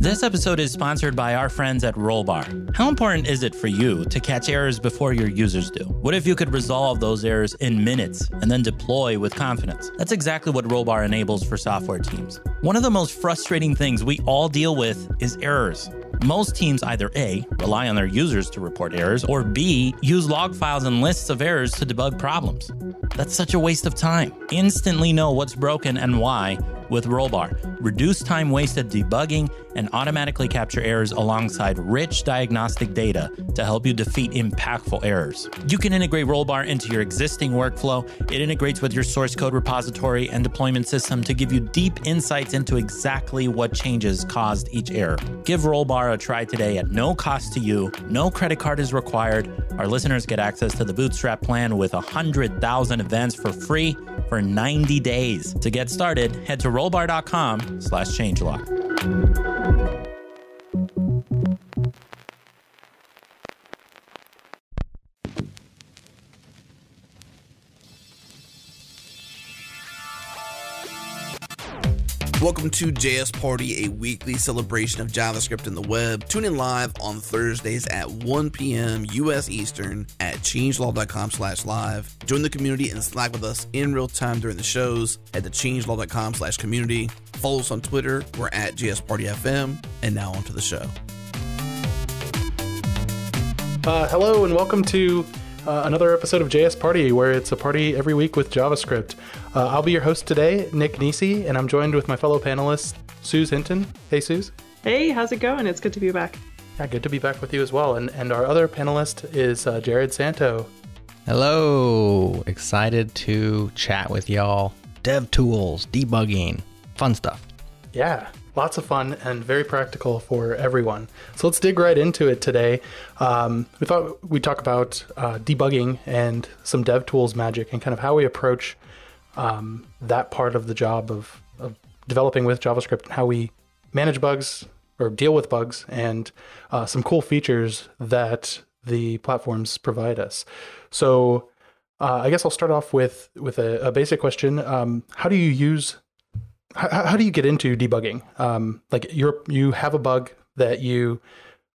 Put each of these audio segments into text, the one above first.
This episode is sponsored by our friends at Rollbar. How important is it for you to catch errors before your users do? What if you could resolve those errors in minutes and then deploy with confidence? That's exactly what Rollbar enables for software teams. One of the most frustrating things we all deal with is errors. Most teams either A, rely on their users to report errors, or B, use log files and lists of errors to debug problems. That's such a waste of time. Instantly know what's broken and why with Rollbar. Reduce time wasted debugging and automatically capture errors alongside rich diagnostic data to help you defeat impactful errors. You can integrate Rollbar into your existing workflow. It integrates with your source code repository and deployment system to give you deep insights into exactly what changes caused each error. Give Rollbar a try today at no cost to you. No credit card is required. Our listeners get access to the Bootstrap plan with 100,000 events for free for 90 days. To get started, head to rollbar.com slash changelog. Welcome to JS Party, a weekly celebration of JavaScript in the web. Tune in live on Thursdays at 1 p.m. U.S. Eastern at changelog.com slash live. Join the community and Slack with us in real time during the shows at the changelog.com slash community. Follow us on Twitter. We're at JS Party FM. And now on to the show. Uh, hello and welcome to uh, another episode of JS Party, where it's a party every week with JavaScript. Uh, I'll be your host today, Nick Nisi, and I'm joined with my fellow panelist, Suz Hinton. Hey, Suz. Hey, how's it going? It's good to be back. Yeah, good to be back with you as well. And and our other panelist is uh, Jerod Santo. Hello. Excited to chat with y'all. Dev tools, debugging, fun stuff. Yeah, lots of fun and very practical for everyone. So let's dig right into it today. Um, we thought we'd talk about uh, debugging and some dev tools magic and kind of how we approach um, that part of the job of, of developing with JavaScript and how we manage bugs or deal with bugs and uh, some cool features that the platforms provide us. So uh, I guess I'll start off with with a, a basic question. Um, how do you use how, how do you get into debugging? Um, like you're you have a bug that you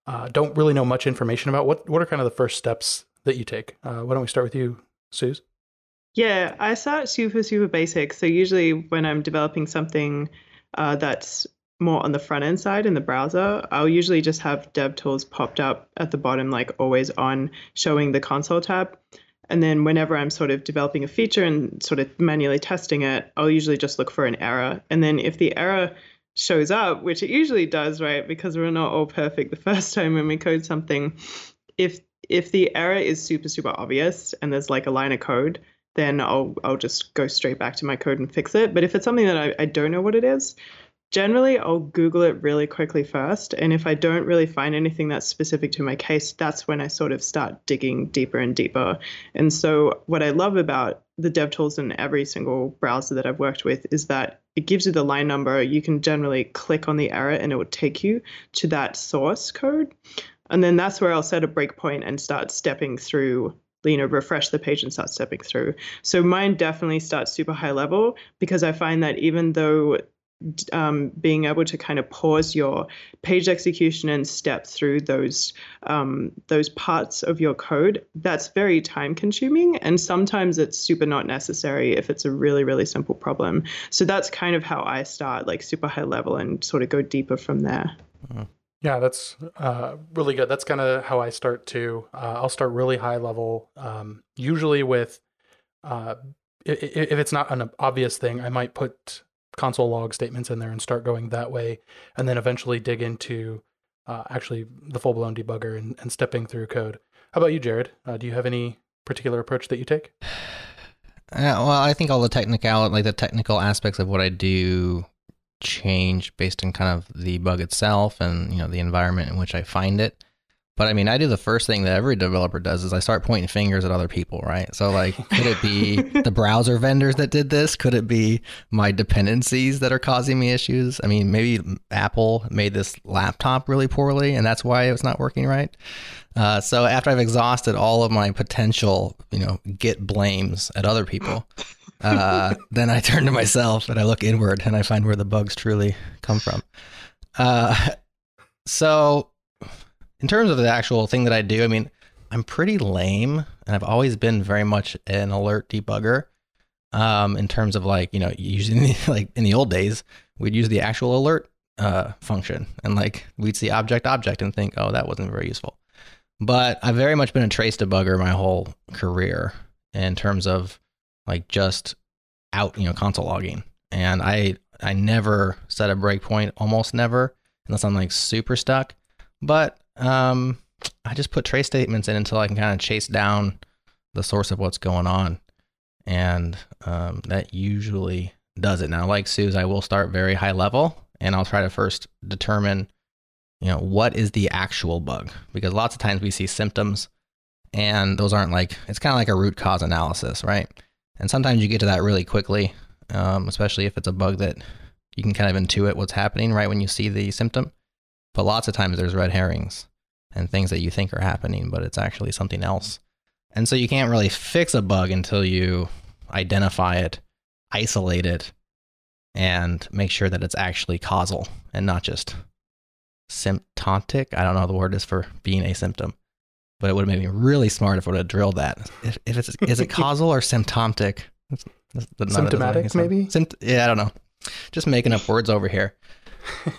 uh, don't really know much information about. What what are kind of the first steps that you take? Uh, why don't we start with you, Suz? Yeah, I start super super basic. So usually when I'm developing something uh, that's more on the front end side in the browser, I'll usually just have DevTools popped up at the bottom, like always on, showing the console tab. And then whenever I'm sort of developing a feature and sort of manually testing it, I'll usually just look for an error. And then if the error shows up, which it usually does, right? Because we're not all perfect the first time when we code something. If if the error is super super obvious and there's like a line of code, then I'll I'll just go straight back to my code and fix it. But if it's something that I, I don't know what it is, generally I'll Google it really quickly first. And if I don't really find anything that's specific to my case, that's when I sort of start digging deeper and deeper. And so what I love about the DevTools in every single browser that I've worked with is that it gives you the line number. You can generally click on the error and it will take you to that source code. And then that's where I'll set a breakpoint and start stepping through you know refresh the page and start stepping through so mine definitely starts super high level because i find that even though um, being able to kind of pause your page execution and step through those um, those parts of your code that's very time consuming and sometimes it's super not necessary if it's a really really simple problem. So that's kind of how i start like super high level and sort of go deeper from there. Yeah that's uh, really good. That's kind of how i start too. Uh, i'll start really high level um, usually with uh, if it's not an obvious thing i might put console log statements in there and start going that way, and then eventually dig into uh, actually the full blown debugger and, and, stepping through code. How about you, Jerod? Uh, do you have any particular approach that you take? Well, I think all the technical, like the technical aspects of what I do, change based on kind of the bug itself and you know the environment in which I find it. But I mean, I do the first thing that every developer does is I start pointing fingers at other people, right? So like, could it be the browser vendors that did this? Could it be my dependencies that are causing me issues? I mean, maybe Apple made this laptop really poorly, and that's why it's not working right. Uh, so after I've exhausted all of my potential, you know, Git blames at other people, uh, then I turn to myself and I look inward and I find where the bugs truly come from. Uh, so in terms of the actual thing that I do, I mean, I'm pretty lame, and I've always been very much an alert debugger. Um, in terms of like, you know, using like in the old days, we'd use the actual alert uh, function, and like we'd see object object and think, oh, that wasn't very useful. But I've very much been a trace debugger my whole career in terms of like just out, you know, console logging, and I I never set a breakpoint, almost never, unless I'm like super stuck. But um, I just put trace statements in until I can kind of chase down the source of what's going on, and um, that usually does it. Now, like Suz, I will start very high level, and I'll try to first determine, you know, what is the actual bug, because lots of times we see symptoms, and those aren't like it's kind of like a root cause analysis, right? And sometimes you get to that really quickly, um, especially if it's a bug that you can kind of intuit what's happening right when you see the symptom. But lots of times there's red herrings and things that you think are happening, but it's actually something else. And so you can't really fix a bug until you identify it, isolate it, and make sure that it's actually causal and not just symptomatic. I don't know the word is for being a symptom, but it would have made me really smart if I would have drilled that. If, if it's is it causal or symptomatic? Symptomatic, maybe. Sympt- yeah, I don't know. Just making up words over here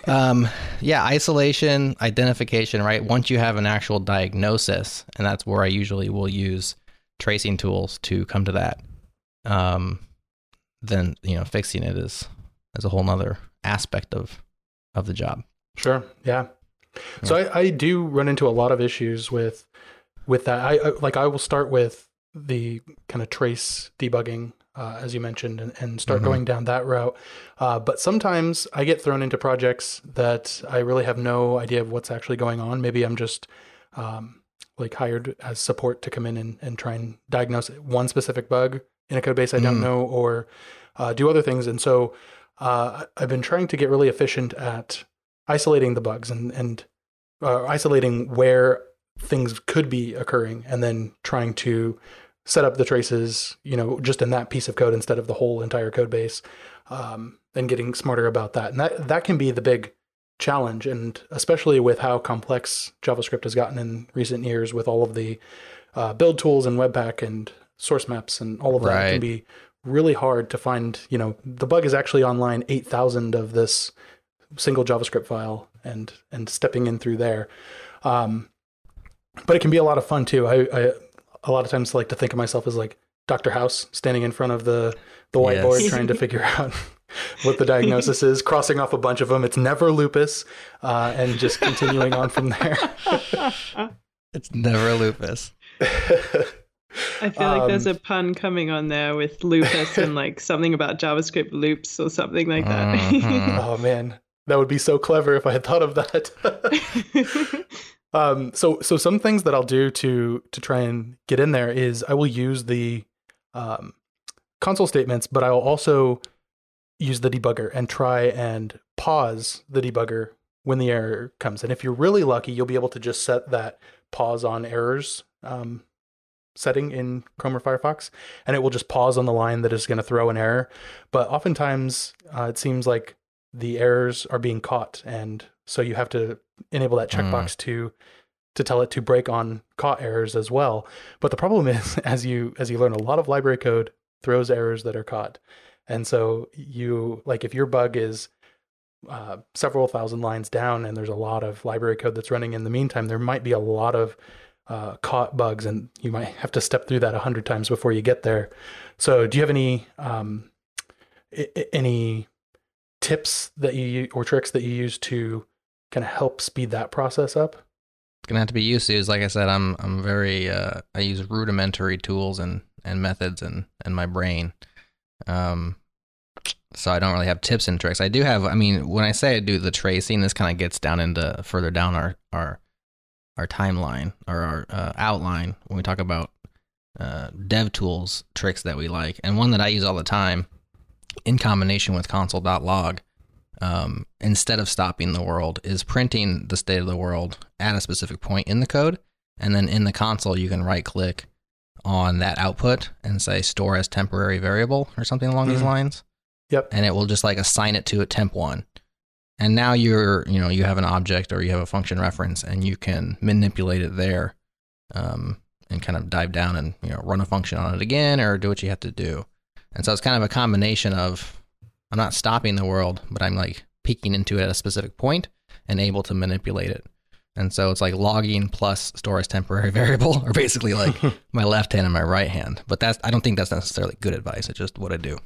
um, yeah, isolation, identification, right? Once you have an actual diagnosis, and that's where I usually will use tracing tools to come to that. Um, then you know, fixing it is is a whole nother aspect of of the job. Sure. Yeah. So I, I do run into a lot of issues with with that. I, I like I will start with the kind of trace debugging uh, as you mentioned, and, and start mm-hmm. going down that route. Uh, but sometimes I get thrown into projects that I really have no idea of what's actually going on. Maybe I'm just um, like hired as support to come in and, and try and diagnose one specific bug in a code base I don't mm. know or uh, do other things. And so uh, I've been trying to get really efficient at isolating the bugs and, and uh, isolating where things could be occurring and then trying to set up the traces, you know, just in that piece of code instead of the whole entire code base, um, and getting smarter about that. And that that can be the big challenge, and especially with how complex JavaScript has gotten in recent years, with all of the uh, build tools and Webpack and source maps and all of that, right. it can be really hard to find. You know, the bug is actually on line eight thousand of this single JavaScript file, and and stepping in through there. Um, but it can be a lot of fun too. I, I a lot of times I like to think of myself as like Dr. House standing in front of the the whiteboard yes. trying to figure out what the diagnosis is, crossing off a bunch of them. It's never lupus, uh, and just continuing on from there. it's never lupus. I feel like um, there's a pun coming on there with lupus and like something about JavaScript loops or something like that. Mm-hmm. oh man, that would be so clever if I had thought of that. Um, so so some things that I'll do to to try and get in there is I will use the um, console statements, but I will also use the debugger and try and pause the debugger when the error comes. And if you're really lucky, you'll be able to just set that pause on errors um, setting in Chrome or Firefox, and it will just pause on the line that is going to throw an error. But oftentimes, uh, it seems like the errors are being caught, and so you have to enable that checkbox mm. to to tell it to break on caught errors as well. But the problem is, as you as you learn, a lot of library code throws errors that are caught, and so you like if your bug is uh, several thousand lines down, and there's a lot of library code that's running in the meantime, there might be a lot of uh, caught bugs, and you might have to step through that a hundred times before you get there. So, do you have any um, I- any tips that you or tricks that you use to kind of help speed that process up? It's gonna have to be used to. Like I said, I'm I'm very uh, I use rudimentary tools and and methods and and my brain. Um, so I don't really have tips and tricks. I do have. I mean, when I say I do the tracing, this kind of gets down into further down our our our timeline or our uh, outline when we talk about uh, dev tools tricks that we like, and one that I use all the time in combination with console.log um, instead of stopping the world is printing the state of the world at a specific point in the code and then in the console you can right click on that output and say store as temporary variable or something along these Mhm. lines Yep. and it will just like assign it to a temp one and now you're you know you have an object or you have a function reference and you can manipulate it there um, and kind of dive down and you know run a function on it again or do what you have to do and so it's kind of a combination of i'm not stopping the world but i'm like peeking into it at a specific point and able to manipulate it and so it's like logging plus store as temporary variable or basically like my left hand and my right hand but that's i don't think that's necessarily good advice it's just what i do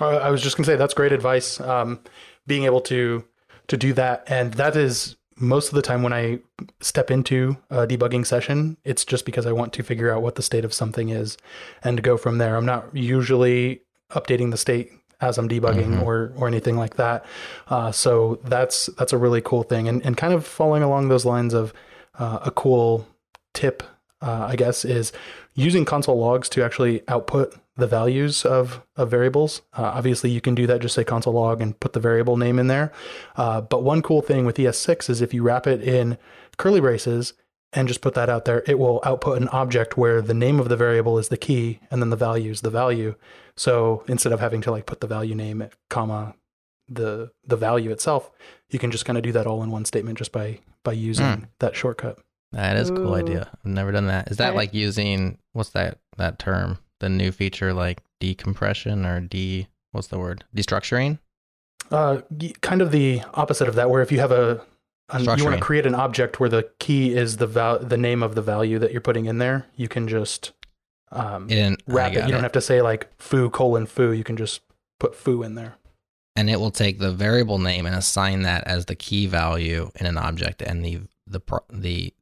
Uh, I was just gonna say that's great advice. Um, being able to to do that, and that is most of the time when I step into a debugging session, it's just because I want to figure out what the state of something is, and to go from there. I'm not usually updating the state as I'm debugging Mhm. or or anything like that. Uh, so that's that's a really cool thing, and and kind of following along those lines of uh, a cool tip, uh, I guess, is using console logs to actually output the values of, of variables. Uh, obviously, you can do that, just say console log and put the variable name in there. Uh, but one cool thing with ES6 is if you wrap it in curly braces and just put that out there, it will output an object where the name of the variable is the key and then the value is the value. So instead of having to like put the value name, comma, the the value itself, you can just kind of do that all in one statement just by by using Hmm. that shortcut. that is a cool Ooh. idea i've never done that is that I- like using what's that that term the new feature like decompression or de what's the word destructuring Uh, kind of the opposite of that, where if you have a, an, you want to create an object where the key is the val- the name of the value that you're putting in there, you can just um, in wrap it. You don't have to say like foo colon foo. You can just put foo in there. and it will take the variable name and assign that as the key value in an object and the the the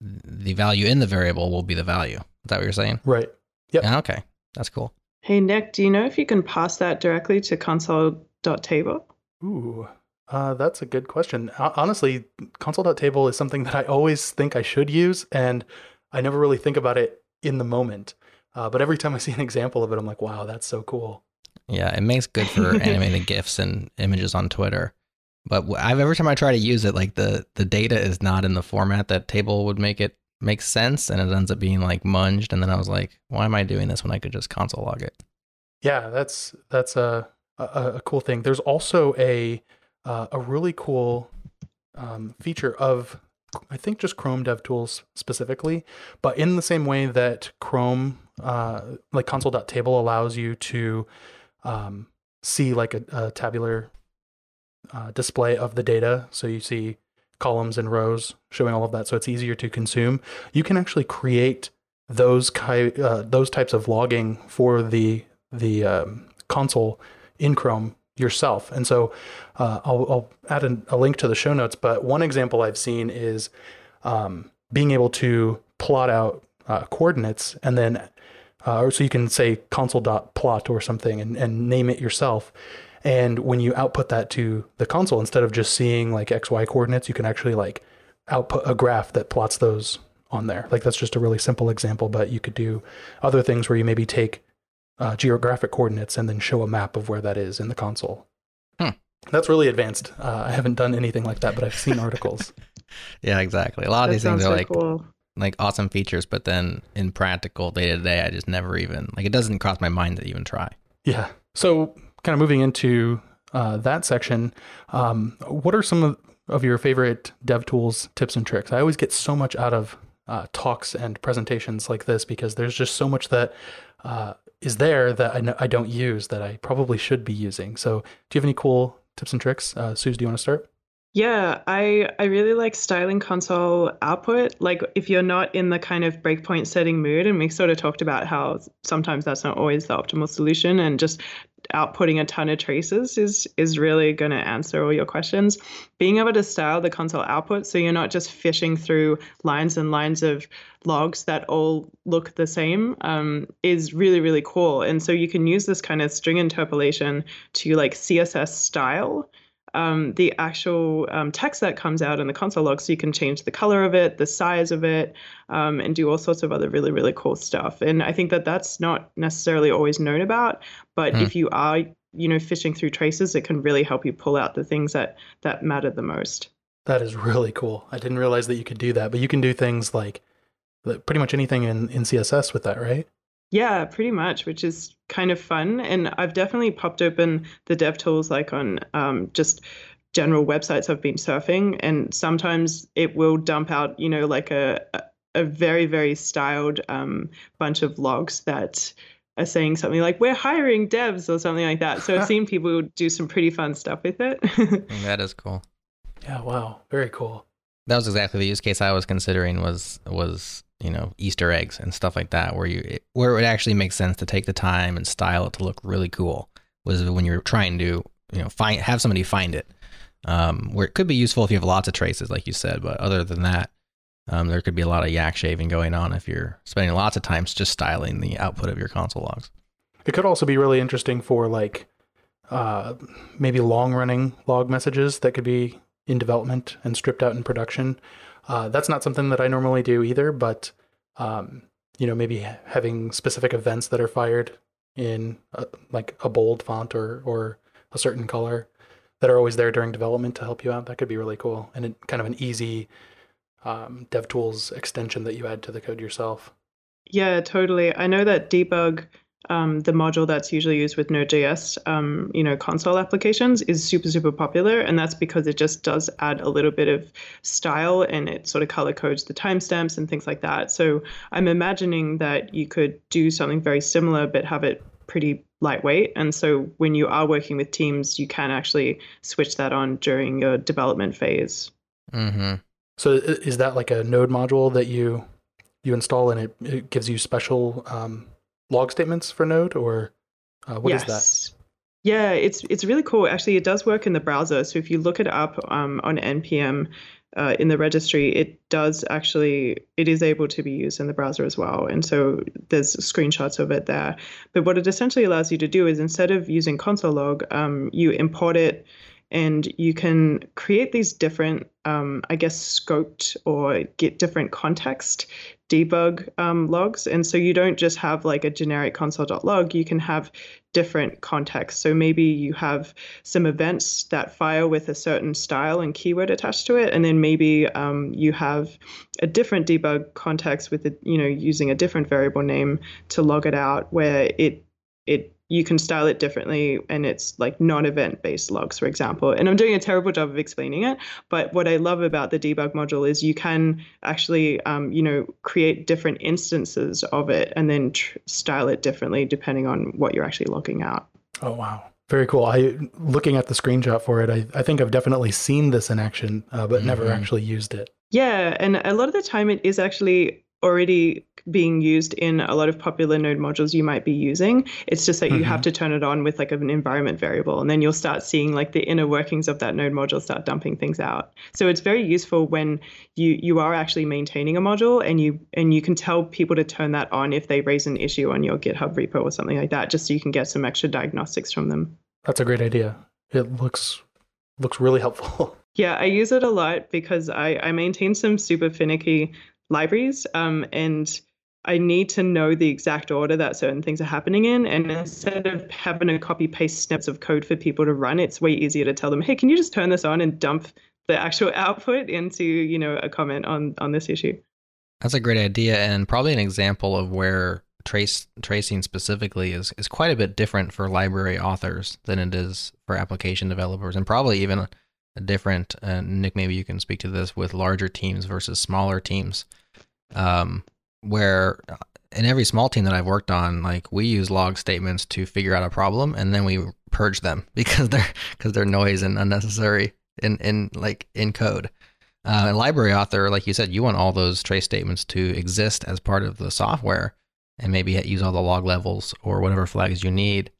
the value in the variable will be the value is that what you're saying Right. Yep. yeah okay that's cool Hey, Nick, do you know if you can pass that directly to console.table? Ooh, uh, that's a good question. Ho- Honestly, console.table is something that I always think I should use, and I never really think about it in the moment. Uh, but every time I see an example of it, I'm like, wow, that's so cool. yeah it makes good for animated gifs and images on twitter but I've every time I try to use it, like the the data is not in the format that table would make it make sense, and it ends up being like munged. And then I was like, why am I doing this when I could just console log it? Yeah, that's that's a a, a cool thing. There's also a uh, a really cool um, feature of I think just Chrome DevTools specifically, but in the same way that Chrome uh, like console.table allows you to um, see like a, a tabular uh, display of the data, so you see columns and rows showing all of that, so it's easier to consume. You can actually create those ki- uh, those types of logging for the the um, console in Chrome yourself. And so uh, I'll, I'll add an, a link to the show notes. But one example I've seen is um, being able to plot out uh, coordinates and then, uh, so you can say console.plot or something and, and name it yourself. And when you output that to the console, instead of just seeing like XY coordinates, you can actually like output a graph that plots those on there. Like that's just a really simple example, but you could do other things where you maybe take uh, geographic coordinates and then show a map of where that is in the console. Hmm. That's really advanced. Uh, I haven't done anything like that, but I've seen articles. Yeah, exactly. A lot of That these things are so like cool. like awesome features, but then in practical day to day, I just never even like it doesn't cross my mind to even try. Yeah. So, kind of moving into uh, that section, um, what are some of, of your favorite dev tools, tips, and tricks? I always get so much out of uh, talks and presentations like this because there's just so much that uh, is there that I, know, I don't use that I probably should be using. So, do you have any cool tips and tricks? Uh, Suz, do you want to start? Yeah, I I really like styling console output. Like if you're not in the kind of breakpoint setting mood, and we sort of talked about how sometimes that's not always the optimal solution, and just outputting a ton of traces is is really going to answer all your questions. Being able to style the console output so you're not just fishing through lines and lines of logs that all look the same um, is really really cool. And so you can use this kind of string interpolation to like CSS style um, the actual um, text that comes out in the console log. So you can change the color of it, the size of it, um, and do all sorts of other really, really cool stuff. And I think that that's not necessarily always known about. But mm. if you are, you know, fishing through traces, it can really help you pull out the things that that matter the most. That is really cool. I didn't realize that you could do that, but you can do things like pretty much anything in, in CSS with that, right? Yeah, pretty much, which is kind of fun. And I've definitely popped open the dev tools like on um, just general websites I've been surfing, and sometimes it will dump out, you know, like a a very very styled um, bunch of logs that are saying something like "We're hiring devs" or something like that. So I've seen people do some pretty fun stuff with it. that is cool. Yeah, wow, very cool. That was exactly the use case I was considering was was you know Easter eggs and stuff like that, where you where it actually make sense to take the time and style it to look really cool. Was when you're trying to you know find have somebody find it, um, where it could be useful if you have lots of traces, like you said. But other than that, um, there could be a lot of yak shaving going on if you're spending lots of time just styling the output of your console logs. It could also be really interesting for like uh, maybe long running log messages that could be in development and stripped out in production. Uh, that's not something that I normally do either, but um, you know, maybe having specific events that are fired in a, like a bold font or or a certain color that are always there during development to help you out. That could be really cool and it, kind of an easy um, DevTools extension that you add to the code yourself. Yeah, totally. I know that debug um, the module that's usually used with Node.js, um, you know, console applications is super, super popular. And that's because it just does add a little bit of style and it sort of color codes the timestamps and things like that. So I'm imagining that you could do something very similar, but have it pretty lightweight. And so when you are working with teams, you can actually switch that on during your development phase. Mm-hmm. So is that like a node module that you you install and it, it gives you special um, log statements for Node, or uh, what yes. is that? Yeah, it's it's really cool. Actually, it does work in the browser. So if you look it up um, on npm uh, in the registry, it does actually it is able to be used in the browser as well. And so there's screenshots of it there. But what it essentially allows you to do is instead of using console log, um, you import it and you can create these different, um, I guess, scoped or get different context debug um, logs. And so you don't just have like a generic console.log, you can have different contexts. So maybe you have some events that fire with a certain style and keyword attached to it, and then maybe um, you have a different debug context with a, you know using a different variable name to log it out, where it it you can style it differently and it's like non-event based logs for example. And i'm doing a terrible job of explaining it but what i love about the debug module is you can actually um, you know create different instances of it and then tr- style it differently depending on what you're actually logging out. Oh wow. Very cool. I looking at the screenshot for it i, I think i've definitely seen this in action uh, but mm-hmm. never actually used it. Yeah and a lot of the time it is actually already being used in a lot of popular node modules you might be using. It's just that mm-hmm. you have mm-hmm. to turn it on with like an environment variable, and then you'll start seeing like the inner workings of that node module start dumping things out. So it's very useful when you you are actually maintaining a module and you and you can tell people to turn that on if they raise an issue on your GitHub repo or something like that, just so you can get some extra diagnostics from them. That's a great idea. It looks looks really helpful. Yeah, I use it a lot because I, I maintain some super finicky libraries um, and I need to know the exact order that certain things are happening in. And instead of having to copy paste snips of code for people to run, it's way easier to tell them, hey, can you just turn this on and dump the actual output into, you know, a comment on on this issue. That's a great idea and probably an example of where trace tracing specifically is is quite a bit different for library authors than it is for application developers and probably even different. Uh, Nick, maybe you can speak to this with larger teams versus smaller teams, um, where uh, in every small team that I've worked on, like we use log statements to figure out a problem, and then we purge them because they're because they're noise and unnecessary in in like in code. Uh, a library author, like you said, you want all those trace statements to exist as part of the software, and maybe use all the log levels or whatever flags you need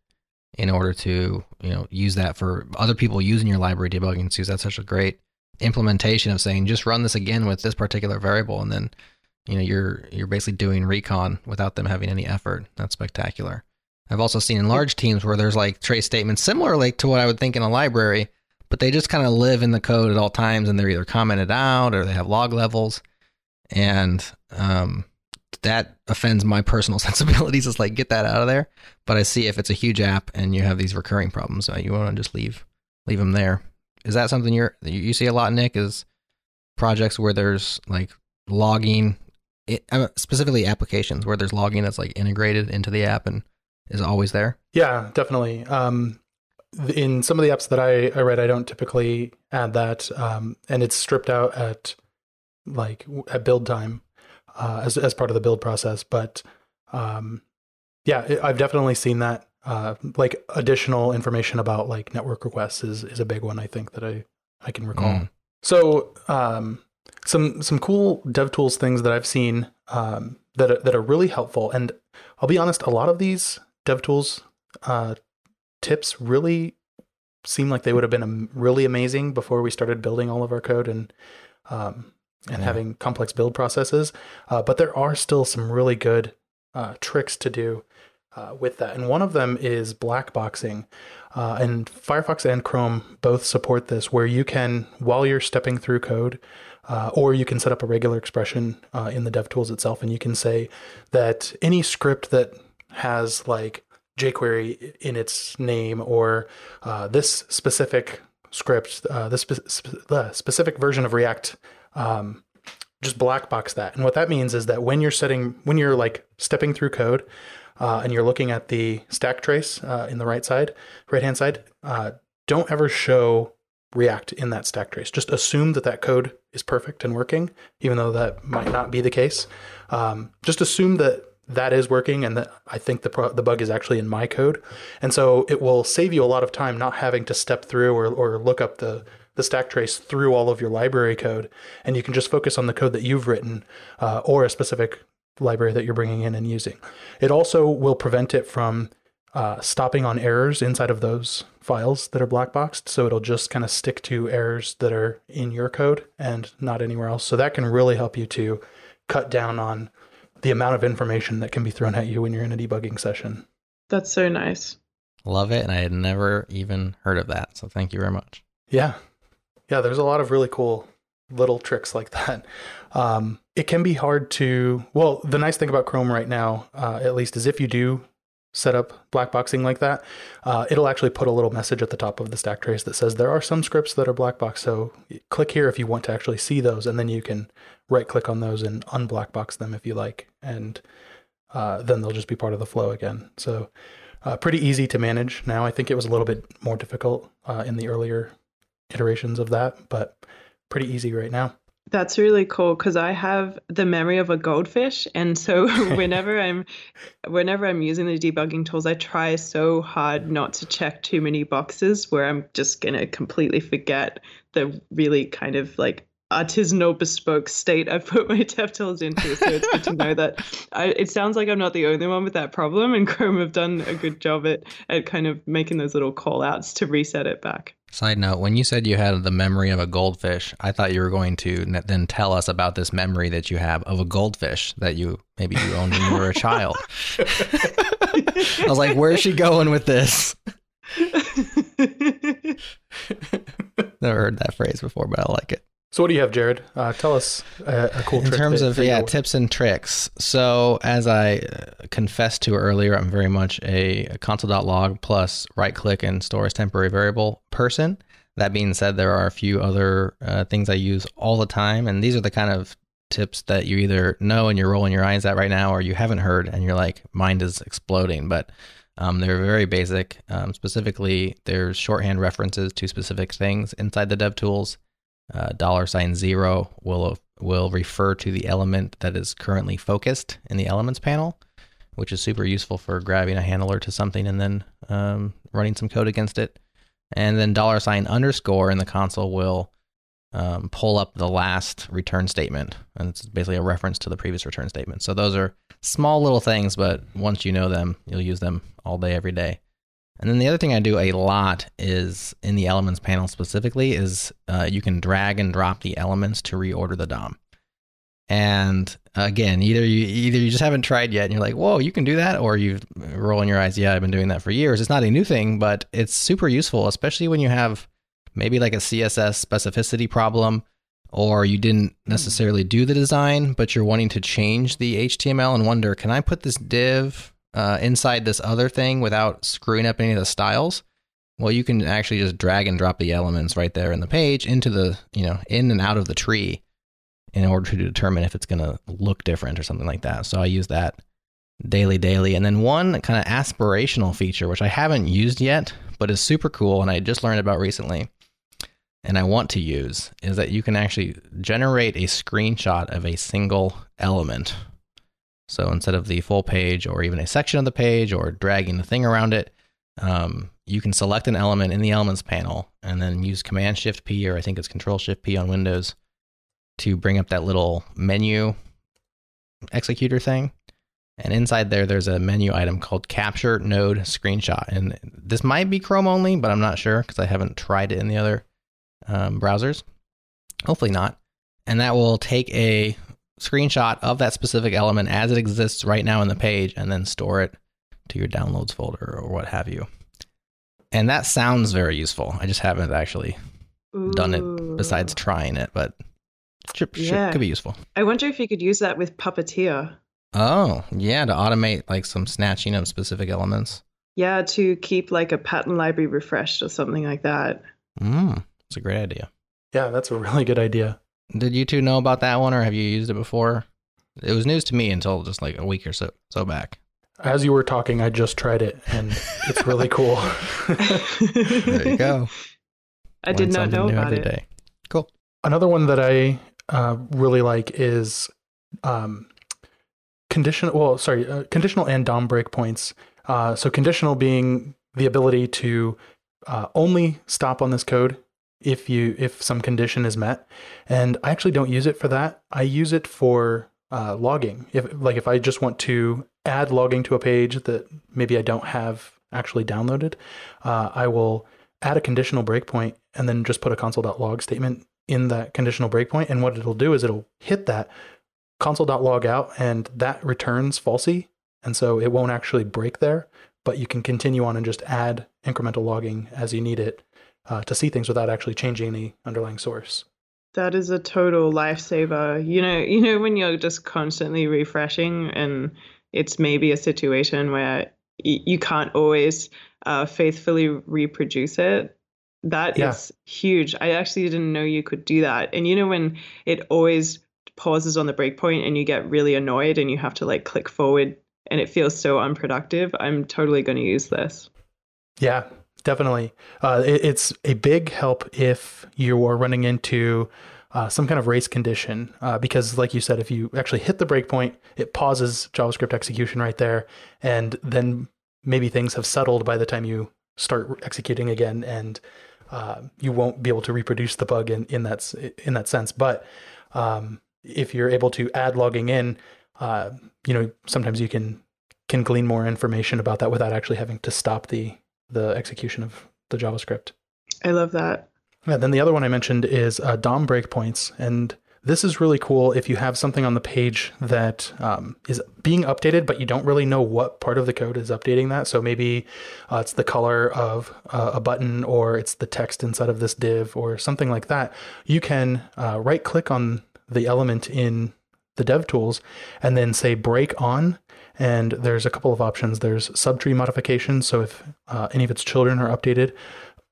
in order to you know use that for other people using your library debugging tools. That's such a great implementation of saying just run this again with this particular variable, and then you know you're you're basically doing recon without them having any effort. That's spectacular. I've also seen in large teams where there's like trace statements similar like to what I would think in a library, but they just kind of live in the code at all times and they're either commented out or they have log levels. And um, that offends my personal sensibilities. It's like, get that out of there. But I see if it's a huge app and you have these recurring problems, uh, you want to just leave leave them there. Is that something you're you see a lot, Nick? Is projects where there's like logging, uh, specifically applications where there's logging that's like integrated into the app and is always there? Yeah, definitely. Um, in some of the apps that I, I read, I don't typically add that, um, and it's stripped out at like at build time uh, as as part of the build process. But um, yeah, I've definitely seen that. Uh, like additional information about like network requests is is a big one. I think that I I can recall. Mm. So um, some some cool DevTools things that I've seen um, that are, that are really helpful. And I'll be honest, a lot of these DevTools uh, tips really seem like they would have been really amazing before we started building all of our code and um, and yeah. having complex build processes. Uh, but there are still some really good uh, tricks to do uh, with that. And one of them is black boxing. Uh, and Firefox and Chrome both support this, where you can, while you're stepping through code, uh, or you can set up a regular expression uh, in the DevTools itself, and you can say that any script that has like jQuery in its name or uh, this specific script, uh, this spe- spe- specific version of React, um, just black box that. And what that means is that when you're setting, when you're like stepping through code uh, and you're looking at the stack trace uh, in the right side, right hand side, uh, don't ever show React in that stack trace. Just assume that that code is perfect and working, even though that might not be the case. Um, just assume that that is working and that I think the pro- the bug is actually in my code. And so it will save you a lot of time not having to step through or, or look up the the stack trace through all of your library code, and you can just focus on the code that you've written uh, or a specific library that you're bringing in and using. It also will prevent it from uh, stopping on errors inside of those files that are black boxed. So it'll just kind of stick to errors that are in your code and not anywhere else. So that can really help you to cut down on the amount of information that can be thrown at you when you're in a debugging session. That's so nice. Love it. And I had never even heard of that. So thank you very much. Yeah. Yeah. There's a lot of really cool little tricks like that. Um, it can be hard to, well, the nice thing about Chrome right now, uh, at least, is if you do set up black boxing like that, uh, it'll actually put a little message at the top of the stack trace that says there are some scripts that are black box. So click here if you want to actually see those, and then you can right click on those and unblack box them if you like, and uh, then they'll just be part of the flow again. So uh, pretty easy to manage now. I think it was a little bit more difficult uh, in the earlier iterations of that, but pretty easy right now. That's really cool because I have the memory of a goldfish, and so whenever I'm, whenever I'm using the debugging tools, I try so hard not to check too many boxes where I'm just gonna completely forget the really kind of like artisanal bespoke state I've put my DevTools into. So it's good to know that I, it sounds like I'm not the only one with that problem, and Chrome have done a good job at at kind of making those little call outs to reset it back. Side note, when you said you had the memory of a goldfish, I thought you were going to then tell us about this memory that you have of a goldfish that you maybe you owned when you were a child. I was like, where's she going with this? Never heard that phrase before, but I like it. So, what do you have, Jerod? Uh, tell us a, a cool in terms of yeah tips and tricks. So, as I uh, confessed to earlier, I'm very much a, console.log plus right click and store as temporary variable person. That being said, there are a few other uh, things I use all the time, and these are the kind of tips that you either know and you're rolling your eyes at right now, or you haven't heard and you're like, mind is exploding. But um, they're very basic. Um, specifically, there's shorthand references to specific things inside the DevTools uh, dollar sign zero will will refer to the element that is currently focused in the elements panel, which is super useful for grabbing a handler to something and then um, running some code against it. And then dollar sign underscore in the console will um, pull up the last return statement, and it's basically a reference to the previous return statement. So those are small little things, but once you know them, you'll use them all day, every day. And then the other thing I do a lot is in the elements panel specifically is uh, you can drag and drop the elements to reorder the DOM. And again, either you either you just haven't tried yet and you're like, whoa, you can do that, or you rolling your eyes, yeah, I've been doing that for years. It's not a new thing, but it's super useful, especially when you have maybe like a CSS specificity problem, or you didn't necessarily do the design, but you're wanting to change the HTML and wonder, can I put this div uh, inside this other thing without screwing up any of the styles? Well, you can actually just drag and drop the elements right there in the page into the, you know, in and out of the tree in order to determine if it's going to look different or something like that. So I use that daily, daily. And then one kind of aspirational feature, which I haven't used yet, but is super cool and I just learned about recently and I want to use, is that you can actually generate a screenshot of a single element. So instead of the full page or even a section of the page or dragging the thing around it, um, you can select an element in the elements panel and then use Command Shift P or I think it's Control Shift P on Windows to bring up that little menu executor thing. And inside there, there's a menu item called Capture Node Screenshot. And this might be Chrome only, but I'm not sure because I haven't tried it in the other um, browsers. Hopefully not. And that will take a screenshot of that specific element as it exists right now in the page and then store it to your downloads folder or what have you. And that sounds very useful. I just haven't actually Ooh. done it besides trying it, but should, yeah. could be useful. I wonder if you could use that with Puppeteer. Oh, yeah, to automate like some snatching of specific elements. Yeah, to keep like a pattern library refreshed or something like that. Mm, it's a great idea. Yeah, that's a really good idea. Did you two know about that one or have you used it before? It was news to me until just like a week or so so back. As you were talking, I just tried it and it's really cool. there you go. I Learn did not know about it. Day. Cool. Another one that I uh, really like is um, conditional. Well, sorry, uh, conditional and DOM breakpoints. Uh, so conditional being the ability to uh, only stop on this code if you if some condition is met, and I actually don't use it for that. I use it for uh, logging. If like if I just want to add logging to a page that maybe I don't have actually downloaded, uh, I will add a conditional breakpoint and then just put a console.log statement in that conditional breakpoint. And what it'll do is it'll hit that console.log out and that returns falsy. And so it won't actually break there, but you can continue on and just add incremental logging as you need it uh, to see things without actually changing the underlying source. That is a total lifesaver. You know, you know when you're just constantly refreshing and it's maybe a situation where y- you can't always uh, faithfully reproduce it. That yeah. is huge. I actually didn't know you could do that. And you know when it always pauses on the breakpoint and you get really annoyed and you have to like click forward and it feels so unproductive. I'm totally going to use this. Yeah, definitely. Uh, it, it's a big help if you are running into uh, some kind of race condition, uh, because, like you said, if you actually hit the breakpoint, it pauses JavaScript execution right there, and then maybe things have settled by the time you start executing again, and uh, you won't be able to reproduce the bug in, in that in that sense. But um, if you're able to add logging in, uh, you know, sometimes you can can glean more information about that without actually having to stop the the execution of the JavaScript. I love that. Yeah, then the other one I mentioned is uh, DOM breakpoints. And this is really cool if you have something on the page that um, is being updated, but you don't really know what part of the code is updating that. So maybe uh, it's the color of uh, a button, or it's the text inside of this div, or something like that. You can uh, right click on the element in the dev tools and then say break on and there's a couple of options. There's subtree modifications, so if uh, any of its children are updated,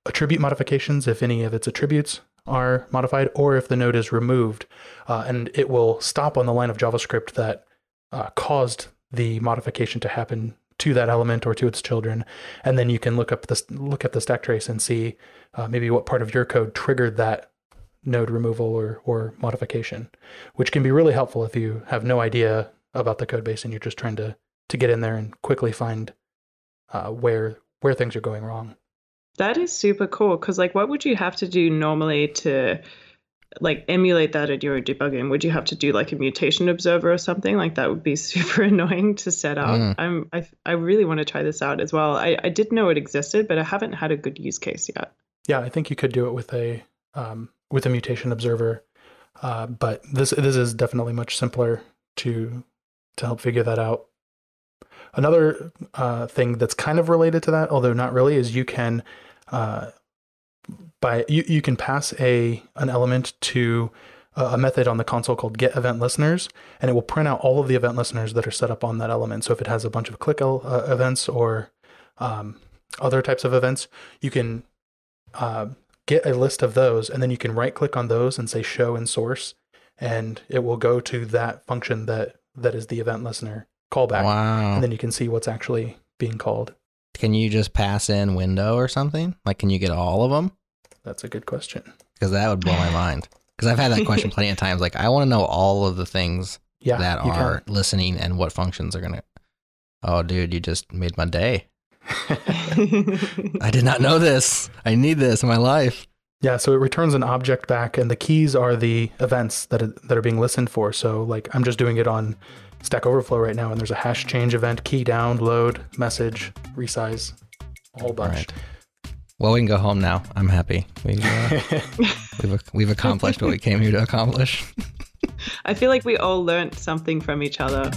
attribute modifications, if any of its attributes are modified, or if the node is removed, uh, and it will stop on the line of JavaScript that uh, caused the modification to happen to that element or to its children, and then you can look up the look at the stack trace and see uh, maybe what part of your code triggered that node removal or or modification, which can be really helpful if you have no idea about the code base and you're just trying to to get in there and quickly find uh, where where things are going wrong. That is super cool because like what would you have to do normally to like emulate that in your debugging? Would you have to do like a mutation observer or something? Like that would be super annoying to set up. Mm. I'm I I really want to try this out as well. I I did know it existed, but I haven't had a good use case yet. Yeah, I think you could do it with a um, with a mutation observer, uh, but this this is definitely much simpler to to help figure that out. Another uh, thing that's kind of related to that, although not really, is you can uh, by you, you can pass a an element to a, method on the console called get event listeners, and it will print out all of the event listeners that are set up on that element. So if it has a bunch of click uh, events or um, other types of events, you can uh, get a list of those, and then you can right click on those and say show in source, and it will go to that function that that is the event listener callback, Wow. and then you can see what's actually being called. Can you just pass in window or something? Like, can you get all of them? That's a good question. Because that would blow my mind. Because I've had that question plenty of times. Like, I want to know all of the things Yeah, that you are listening and what functions are going to. Oh, dude, you just made my day. I did not know this. I need this in my life. Yeah, so it returns an object back, and the keys are the events that are, that are being listened for. So, like, I'm just doing it on Stack Overflow right now, and there's a hash change event, key down, load, message, resize, a whole bunch. Right. Well, we can go home now. I'm happy. We, uh, we've we've accomplished what we came here to accomplish. I feel like we all learned something from each other.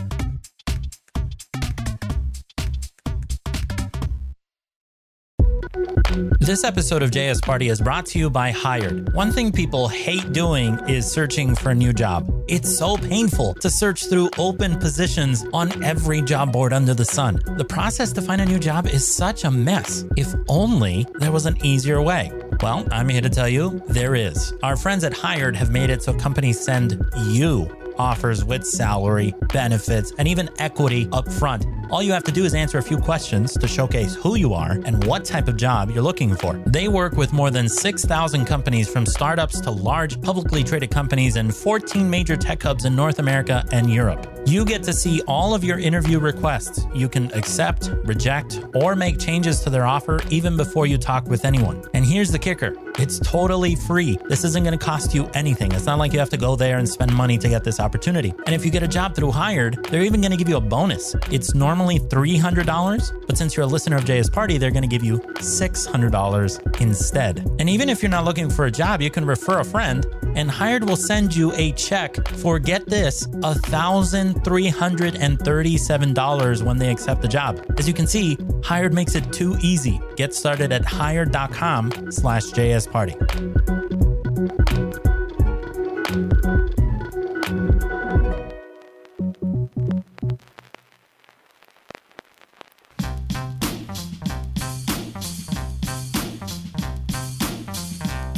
This episode of JS Party is brought to you by Hired. One thing people hate doing is searching for a new job. It's so painful to search through open positions on every job board under the sun. The process to find a new job is such a mess. If only there was an easier way. Well, I'm here to tell you there is. Our friends at Hired have made it so companies send you offers with salary, benefits, and even equity up front. All you have to do is answer a few questions to showcase who you are and what type of job you're looking for. They work with more than 6,000 companies from startups to large publicly traded companies and 14 major tech hubs in North America and Europe. You get to see all of your interview requests. You can accept, reject, or make changes to their offer even before you talk with anyone. And here's the kicker it's totally free. This isn't going to cost you anything. It's not like you have to go there and spend money to get this opportunity. And if you get a job through Hired, they're even going to give you a bonus. It's normally $300, but since you're a listener of JS Party, they're going to give you $600 instead. And even if you're not looking for a job, you can refer a friend, and Hired will send you a check for get this, $1,337 when they accept the job. As you can see, Hired makes it too easy. Get started at hired.com slash JS Party.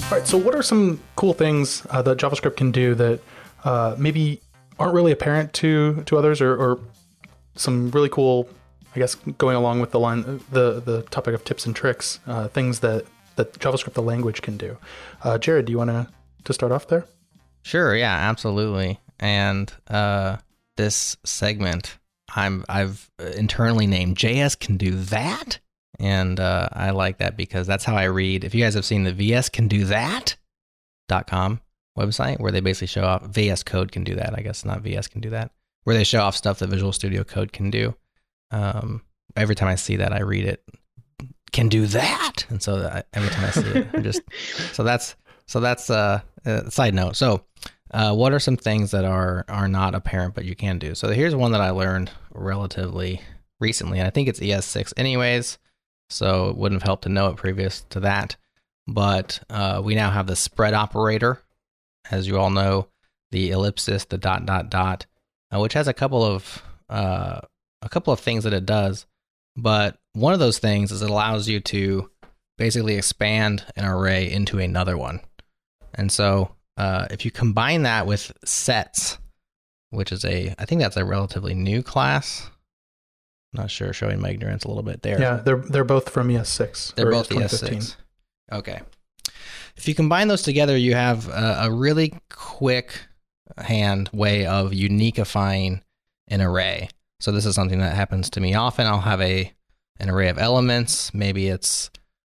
All right, so what are some cool things uh, that JavaScript can do that uh, maybe aren't really apparent to to others, or, or some really cool, I guess, going along with the line the the topic of tips and tricks, uh, things that that JavaScript the language can do. Uh, Jerod, do you want to to start off there? Sure, yeah, absolutely. And uh, this segment, I'm I've internally named JS can do that, and uh, I like that because that's how I read. If you guys have seen the VS can do that dot com website where they basically show off VS Code can do that. I guess not VS can do that, where they show off stuff that Visual Studio Code can do. Um, every time I see that, I read it can do that, and so I, every time I see it, I'm just so that's so that's uh, a side note. So, uh, what are some things that are are not apparent but you can do? So here's one that I learned relatively recently, and I think it's ES6 anyways. So it wouldn't have helped to know it previous to that. But uh, we now have the spread operator, as you all know, the ellipsis, the dot dot dot, uh, which has a couple of uh, a couple of things that it does. But one of those things is it allows you to basically expand an array into another one. And so uh, if you combine that with sets, which is a, I think that's a relatively new class. Not sure, showing my ignorance a little bit there. Yeah, they're they're both from ES6. They're both ES15. ES6. Okay. If you combine those together, you have a, a really quick hand way of uniquifying an array. So this is something that happens to me often. I'll have a an array of elements. Maybe it's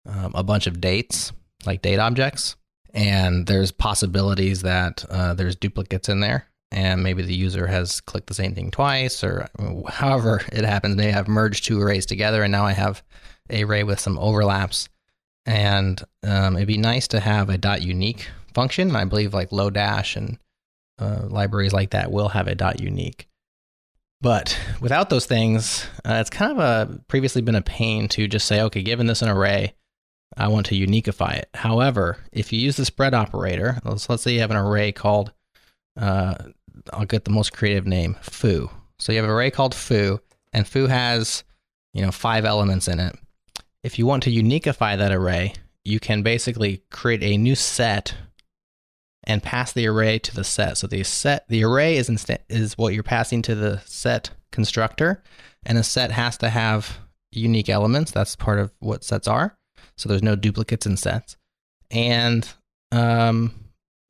um, a bunch of dates, like date objects, and there's possibilities that uh, there's duplicates in there, and maybe the user has clicked the same thing twice, or however it happens. Maybe I've merged two arrays together, and now I have a array with some overlaps. And um, it'd be nice to have a dot unique function. I believe like Lodash and uh, libraries like that will have a dot unique. But without those things, uh, it's kind of a previously been a pain to just say, okay, given this an array, I want to uniqueify it. However, if you use the spread operator, let's, let's say you have an array called, uh, I'll get the most creative name, foo. So you have an array called foo, and foo has, you know, five elements in it. If you want to uniqueify that array, you can basically create a new set and pass the array to the set. So the set, the array is insta- is what you're passing to the set constructor, and a set has to have unique elements. That's part of what sets are. So there's no duplicates in sets, and um,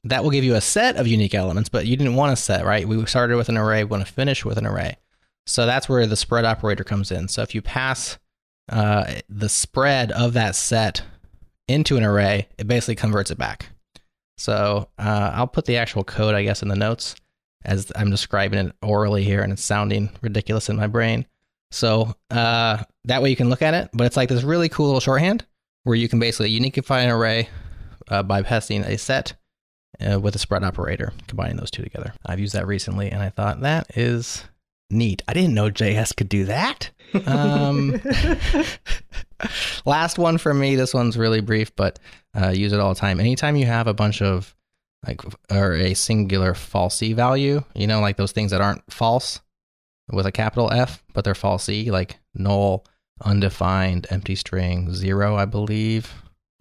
that will give you a set of unique elements. But you didn't want a set, right? We started with an array. We want to finish with an array. So that's where the spread operator comes in. So if you pass uh, the spread of that set into an array, it basically converts it back. So uh, I'll put the actual code, I guess, in the notes as I'm describing it orally here, and it's sounding ridiculous in my brain. So uh, that way you can look at it, but it's like this really cool little shorthand where you can basically uniqueify an array uh, by passing a set uh, with a spread operator, combining those two together. I've used that recently, and I thought that is neat. I didn't know JS could do that. Um, last one for me. This one's really brief, but uh, use it all the time. Anytime you have a bunch of like or a singular falsy value, you know, like those things that aren't false with a capital F, but they're falsy, like null, undefined, empty string, zero, I believe.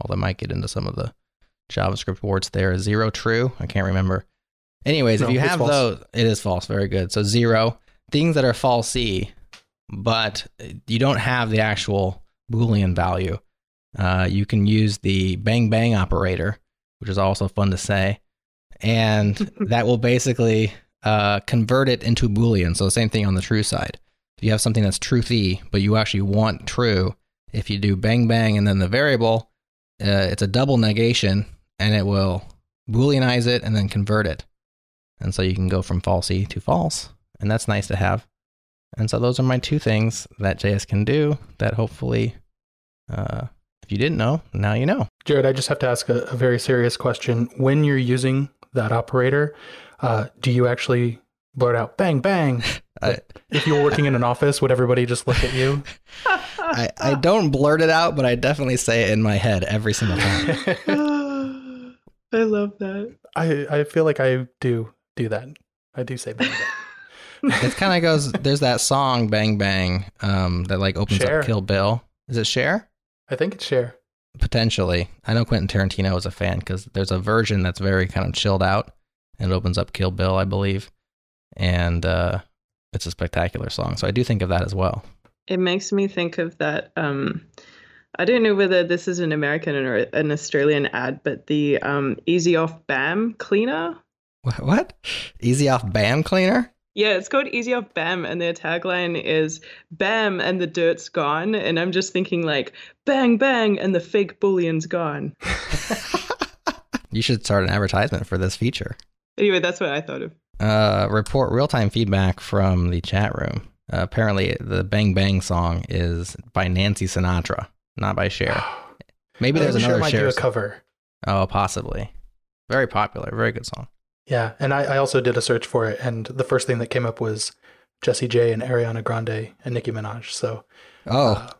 Although I might get into some of the JavaScript words there. Zero true. I can't remember. Anyways, No, if you have false. those, it is false. Very good. So zero things that are falsy, but you don't have the actual Boolean value. Uh, you can use the bang bang operator, which is also fun to say, and that will basically uh, convert it into Boolean. So the same thing on the true side. If you have something that's truthy, but you actually want true, if you do bang bang and then the variable, uh, it's a double negation, and it will Booleanize it and then convert it. And so you can go from falsy to false, and that's nice to have. And so those are my two things that JS can do that hopefully, uh, if you didn't know, now you know. Jerod, I just have to ask a, a very serious question. When you're using that operator, uh, do you actually blurt out bang bang? I, If you were working in an office, would everybody just look at you? I, I don't blurt it out, but I definitely say it in my head every single time. I love that. I, I feel like I do do that. I do say bang bang. It kind of goes, there's that song, Bang Bang, um, that like opens Cher. up Kill Bill. Is it Cher? I think it's Cher. Potentially. I know Quentin Tarantino is a fan because there's a version that's very kind of chilled out and it opens up Kill Bill, I believe. And uh, it's a spectacular song. So I do think of that as well. It makes me think of that. Um, I don't know whether this is an American or an Australian ad, but the um, Easy Off BAM cleaner. What? what? Easy off BAM cleaner? Yeah, it's called Easy Off BAM, and their tagline is "Bam and the dirt's gone." And I'm just thinking like, "Bang bang and the fake Boolean's gone." You should start an advertisement for this feature. Anyway, that's what I thought of. Uh, report real time feedback from the chat room. Uh, apparently, the Bang Bang song is by Nancy Sinatra, not by Cher. Maybe there's I'm sure another might do Cher. a cover. Oh, possibly. Very popular. Very good song. Yeah, and I, I also did a search for it, and the first thing that came up was Jessie J and Ariana Grande and Nicki Minaj. So Oh, uh,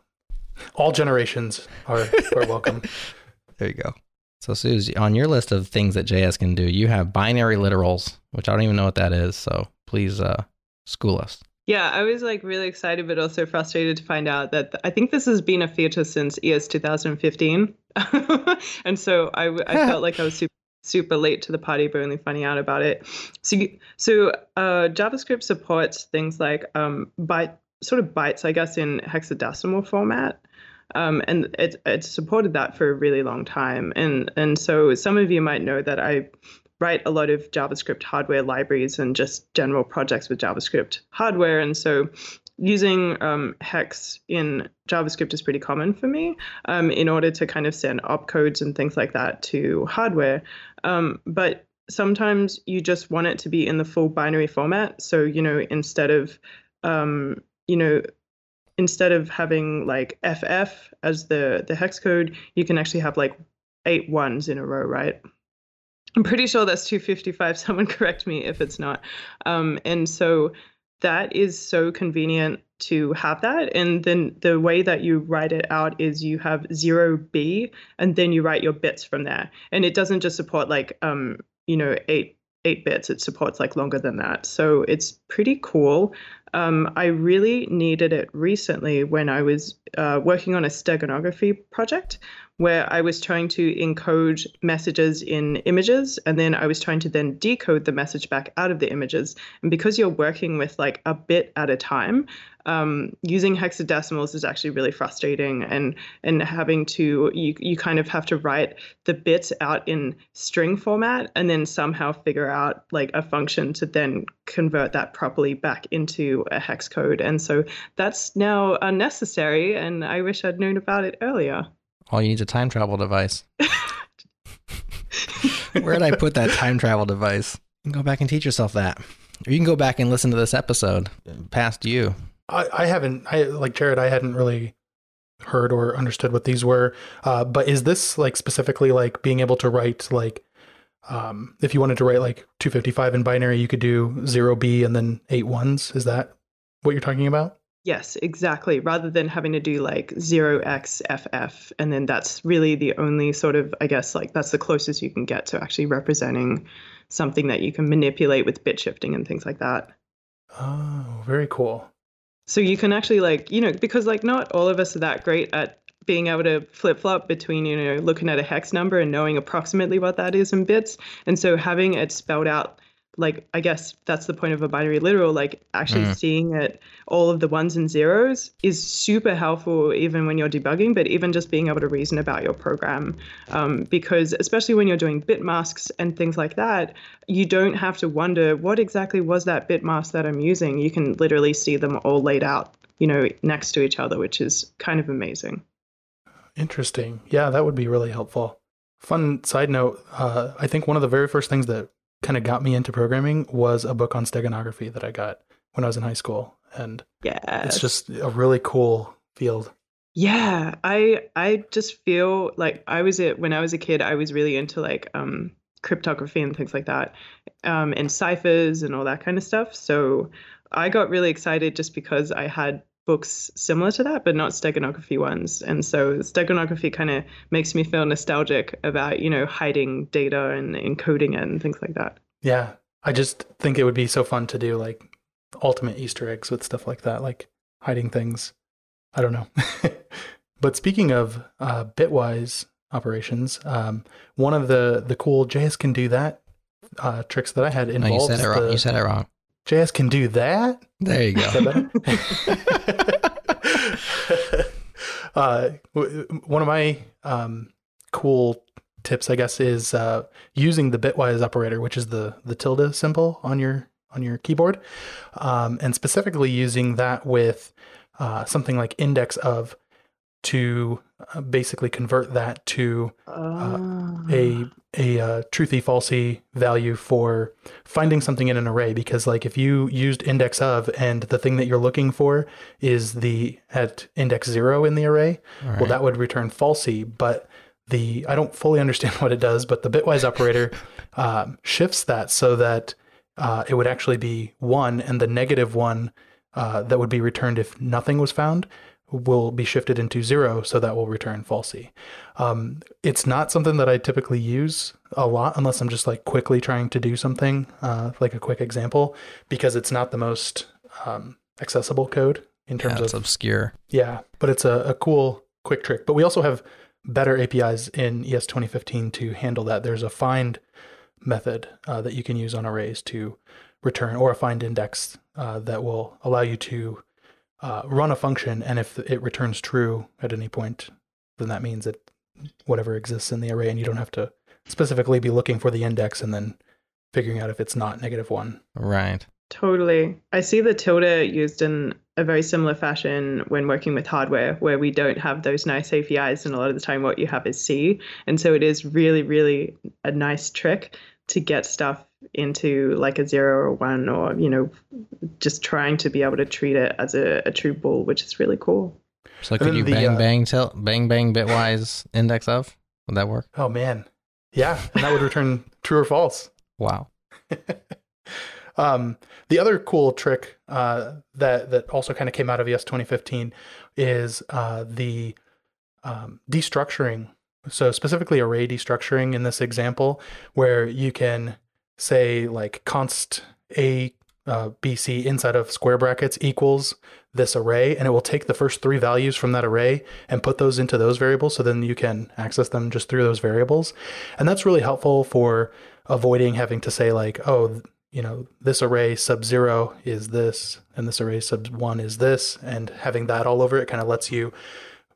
all generations are, are welcome. there you go. So, Suz, on your list of things that JS can do, you have binary literals, which I don't even know what that is. So, please uh, school us. Yeah, I was like really excited, but also frustrated to find out that I think this has been a feature since ES 2015, and so I, I felt like I was super super late to the party, but only finding out about it. So you, so uh, JavaScript supports things like um, byte sort of bytes, I guess, in hexadecimal format. Um, and it, it supported that for a really long time. And and so some of you might know that I write a lot of JavaScript hardware libraries and just general projects with JavaScript hardware. And so using um, hex in JavaScript is pretty common for me um, in order to kind of send opcodes and things like that to hardware. Um, but sometimes you just want it to be in the full binary format. So, you know, instead of, um, you know, instead of having like FF as the, the hex code, you can actually have like eight ones in a row, right? I'm pretty sure that's 255. Someone correct me if it's not. Um, and so that is so convenient to have that. And then the way that you write it out is you have zero B and then you write your bits from there. And it doesn't just support like um, you know, eight eight bits. It supports like longer than that. So it's pretty cool. Um, I really needed it recently when I was uh, working on a steganography project where I was trying to encode messages in images and then I was trying to then decode the message back out of the images. And because you're working with like a bit at a time, um, using hexadecimals is actually really frustrating and and having to you you kind of have to write the bits out in string format and then somehow figure out like a function to then convert that properly back into a hex code. And so that's now unnecessary and I wish I'd known about it earlier. All you need is a time travel device. Where did I put that time travel device? Go back and teach yourself that. Or you can go back and listen to this episode past you. I, I haven't, I like Jerod, I hadn't really heard or understood what these were. Uh, but is this like specifically like being able to write like, um, if you wanted to write like 255 in binary, you could do 0B and then eight ones? Is that what you're talking about? Yes, exactly. Rather than having to do like 0xFF, and then that's really the only sort of, I guess, like that's the closest you can get to actually representing something that you can manipulate with bit shifting and things like that. Oh, very cool. So you can actually like, you know, because like not all of us are that great at being able to flip flop between, you know, looking at a hex number and knowing approximately what that is in bits. And so having it spelled out like I guess that's the point of a binary literal, like actually mm. seeing it all of the ones and zeros is super helpful even when you're debugging, but even just being able to reason about your program. Um, because especially when you're doing bit masks and things like that, you don't have to wonder what exactly was that bit mask that I'm using. You can literally see them all laid out, you know, next to each other, which is kind of amazing. Interesting. Yeah, that would be really helpful. Fun side note, uh, I think one of the very first things that kind of got me into programming was a book on steganography that I got when I was in high school. And yeah, it's just a really cool field. Yeah, I I just feel like I was it when I was a kid. I was really into like um, cryptography and things like that, um, and ciphers and all that kind of stuff. So I got really excited just because I had books similar to that, but not steganography ones. And so steganography kind of makes me feel nostalgic about, you know, hiding data and encoding it and things like that. Yeah. I just think it would be so fun to do like ultimate Easter eggs with stuff like that, like hiding things. I don't know. but speaking of uh, bitwise operations, um, one of the the cool JS can do that uh, tricks that I had involved. No, you said it wrong. The, you said it wrong. JS can do that. There you go. uh, one of my um, cool tips, I guess, is uh, using the bitwise operator, which is the the tilde symbol on your on your keyboard, um, and specifically using that with uh, something like index of to uh, basically convert that to uh, a ah. a uh, truthy falsy value for finding something in an array because like if you used index of and the thing that you're looking for is the at index 0 in the array right. well that would return falsy but the I don't fully understand what it does but the bitwise operator um, shifts that so that uh, it would actually be 1 and the negative 1 uh, that would be returned if nothing was found will be shifted into zero, so that will return falsy. Um, it's not something that I typically use a lot unless I'm just like quickly trying to do something, uh, like a quick example, because it's not the most um, accessible code in terms yeah, of obscure. Yeah, but it's a, a cool quick trick. But we also have better APIs in ES 2015 to handle that. There's a find method uh, that you can use on arrays to return, or a find index uh, that will allow you to uh, run a function, and if it returns true at any point, then that means that whatever exists in the array, and you don't have to specifically be looking for the index and then figuring out if it's not negative one. Right. Totally. I see the tilde used in a very similar fashion when working with hardware, where we don't have those nice APIs, and a lot of the time what you have is C. And so it is really, really a nice trick to get stuff into like a zero or one or you know just trying to be able to treat it as a, a true bool which is really cool. So could you the, bang uh, bang tell bang bang bitwise index of? Would that work? Oh man. Yeah and that would return true or false. Wow. Um, the other cool trick uh, that that also kind of came out of ES 2015 is uh, the um, destructuring. So specifically array destructuring in this example, where you can say like const a uh, BC inside of square brackets equals this array, and it will take the first three values from that array and put those into those variables. So then you can access them just through those variables. And that's really helpful for avoiding having to say, like, oh, you know, this array sub zero is this, and this array sub one is this, and having that all over it kind of lets you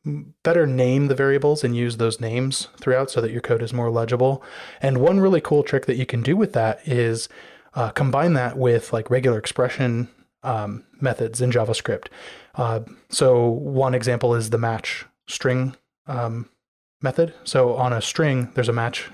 better name the variables and use those names throughout so that your code is more legible. And one really cool trick that you can do with that is uh, combine that with like regular expression um, methods in JavaScript. Uh, so one example is the match string um, method. So on a string, there's a match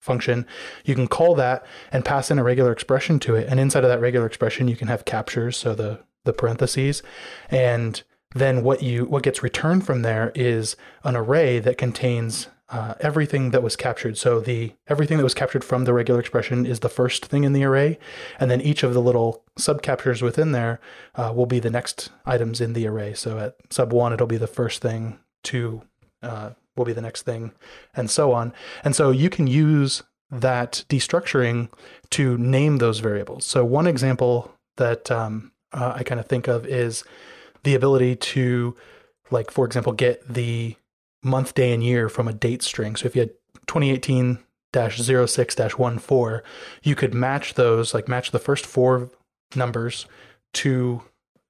function. You can call that and pass in a regular expression to it. And inside of that regular expression, you can have captures, so the the parentheses, and then what you what gets returned from there is an array that contains uh, everything that was captured. So the everything that was captured from the regular expression is the first thing in the array, and then each of the little sub captures within there uh, will be the next items in the array. So at sub one, it'll be the first thing. Two uh, will be the next thing, and so on. And so you can use that destructuring to name those variables. So one example that um, uh, I kind of think of is the ability to, like, for example, get the month, day, and year from a date string. So if you had 2018 06 14, you could match those, like match the first four numbers to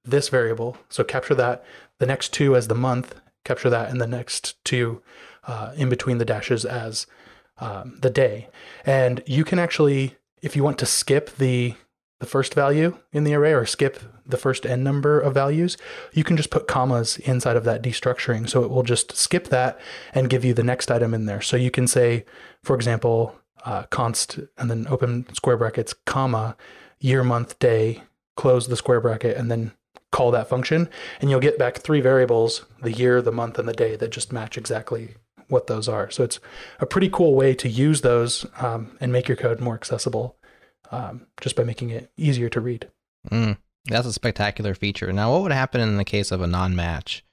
this variable. So capture that, the next two as the month, capture that, and the next two uh, in between the dashes as um, the day. And you can actually, if you want to skip the the first value in the array or skip the first n number of values, you can just put commas inside of that destructuring. So it will just skip that and give you the next item in there. So you can say, for example, uh, const and then open square brackets, comma, year, month, day, close the square bracket, and then call that function. And you'll get back three variables the year, the month, and the day that just match exactly what those are. So it's a pretty cool way to use those um, and make your code more accessible um, just by making it easier to read. Mm, that's a spectacular feature. Now, what would happen in the case of a non-match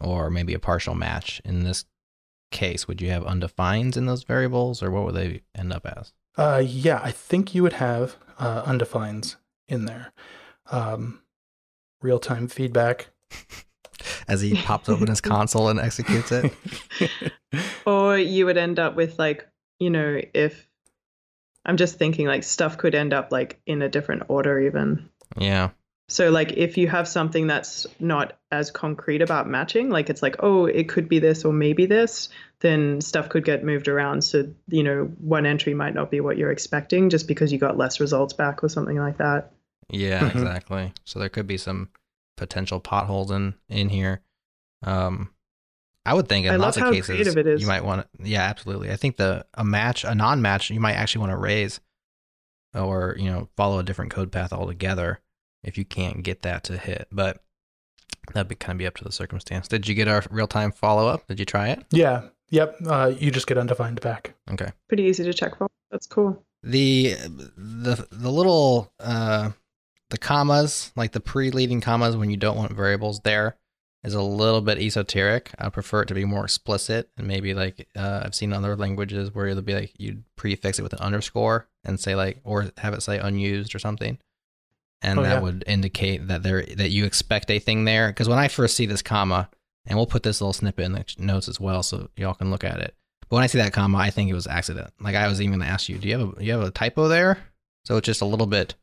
or maybe a partial match? In this case, would you have undefineds in those variables, or what would they end up as? Uh, yeah, I think you would have uh, undefineds in there. Um, real-time feedback. As he pops open his console and executes it. or you would end up with like, you know, if I'm just thinking like stuff could end up like in a different order even. Yeah. So like if you have something that's not as concrete about matching, like it's like, oh, it could be this or maybe this, then stuff could get moved around. So, you know, one entry might not be what you're expecting just because you got less results back or something like that. Yeah, exactly. So there could be some potential potholes in in here. Um I would think in I lots love of cases it is. you might want to. Yeah, absolutely. I think the a match, a non-match, you might actually want to raise, or you know, follow a different code path altogether if you can't get that to hit. But that'd be kind of be up to the circumstance. Did you get our real-time follow-up? Did you try it? Yeah. Yep. Uh, you just get undefined back. Okay. Pretty easy to check for. That's cool. The the the little uh the commas, like the pre-leading commas when you don't want variables there is a little bit esoteric. I prefer it to be more explicit and maybe like uh, I've seen other languages where it'll be like you'd prefix it with an underscore and say like or have it say unused or something. And Oh, that yeah. would indicate that there that you expect a thing there. Because when I first see this comma, and we'll put this little snippet in the notes as well, so y'all can look at it. But when I see that comma, I think it was accident. Like I was even going to ask you, do you have a you have a typo there? So it's just a little bit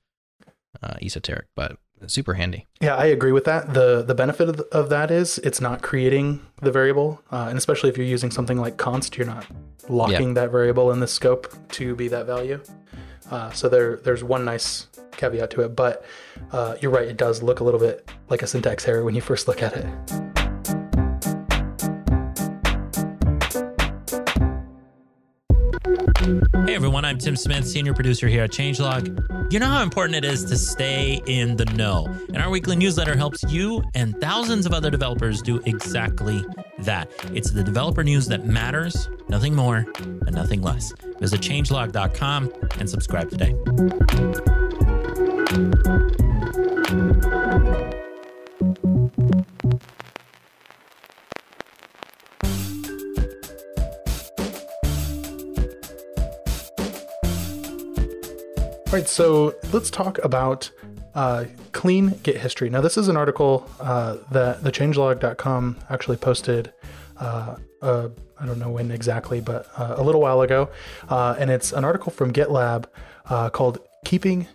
uh, esoteric, but super handy. Yeah, I agree with that. the The benefit of, of that is it's not creating the variable, uh, and especially if you're using something like const, you're not locking that variable in the scope to be that value. Uh, so there, there's one nice caveat to it, but uh, you're right. It does look a little bit like a syntax error when you first look at it. Hey everyone, I'm Tim Smith, senior producer here at Changelog. You know how important it is to stay in the know, and our weekly newsletter helps you and thousands of other developers do exactly that. It's the developer news that matters, nothing more and nothing less. Visit changelog.com and subscribe today. All right, so let's talk about uh, clean Git history. Now, this is an article uh, that the changelog.com actually posted. Uh, uh, I don't know when exactly, but uh, a little while ago, uh, and it's an article from GitLab called "Keeping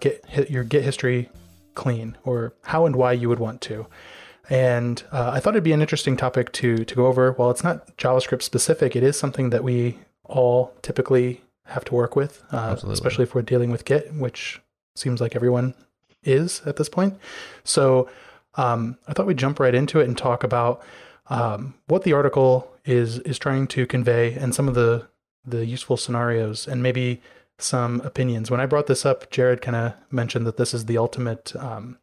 Git Your Git History Clean" or "How and Why You Would Want to." And uh, I thought it'd be an interesting topic to to go over. While it's not JavaScript specific, it is something that we all typically have to work with, uh, especially if we're dealing with Git, which seems like everyone is at this point. So um, I thought we'd jump right into it and talk about um, what the article is is trying to convey and some of the the useful scenarios and maybe some opinions. When I brought this up, Jerod kind of mentioned that this is the ultimate. Um,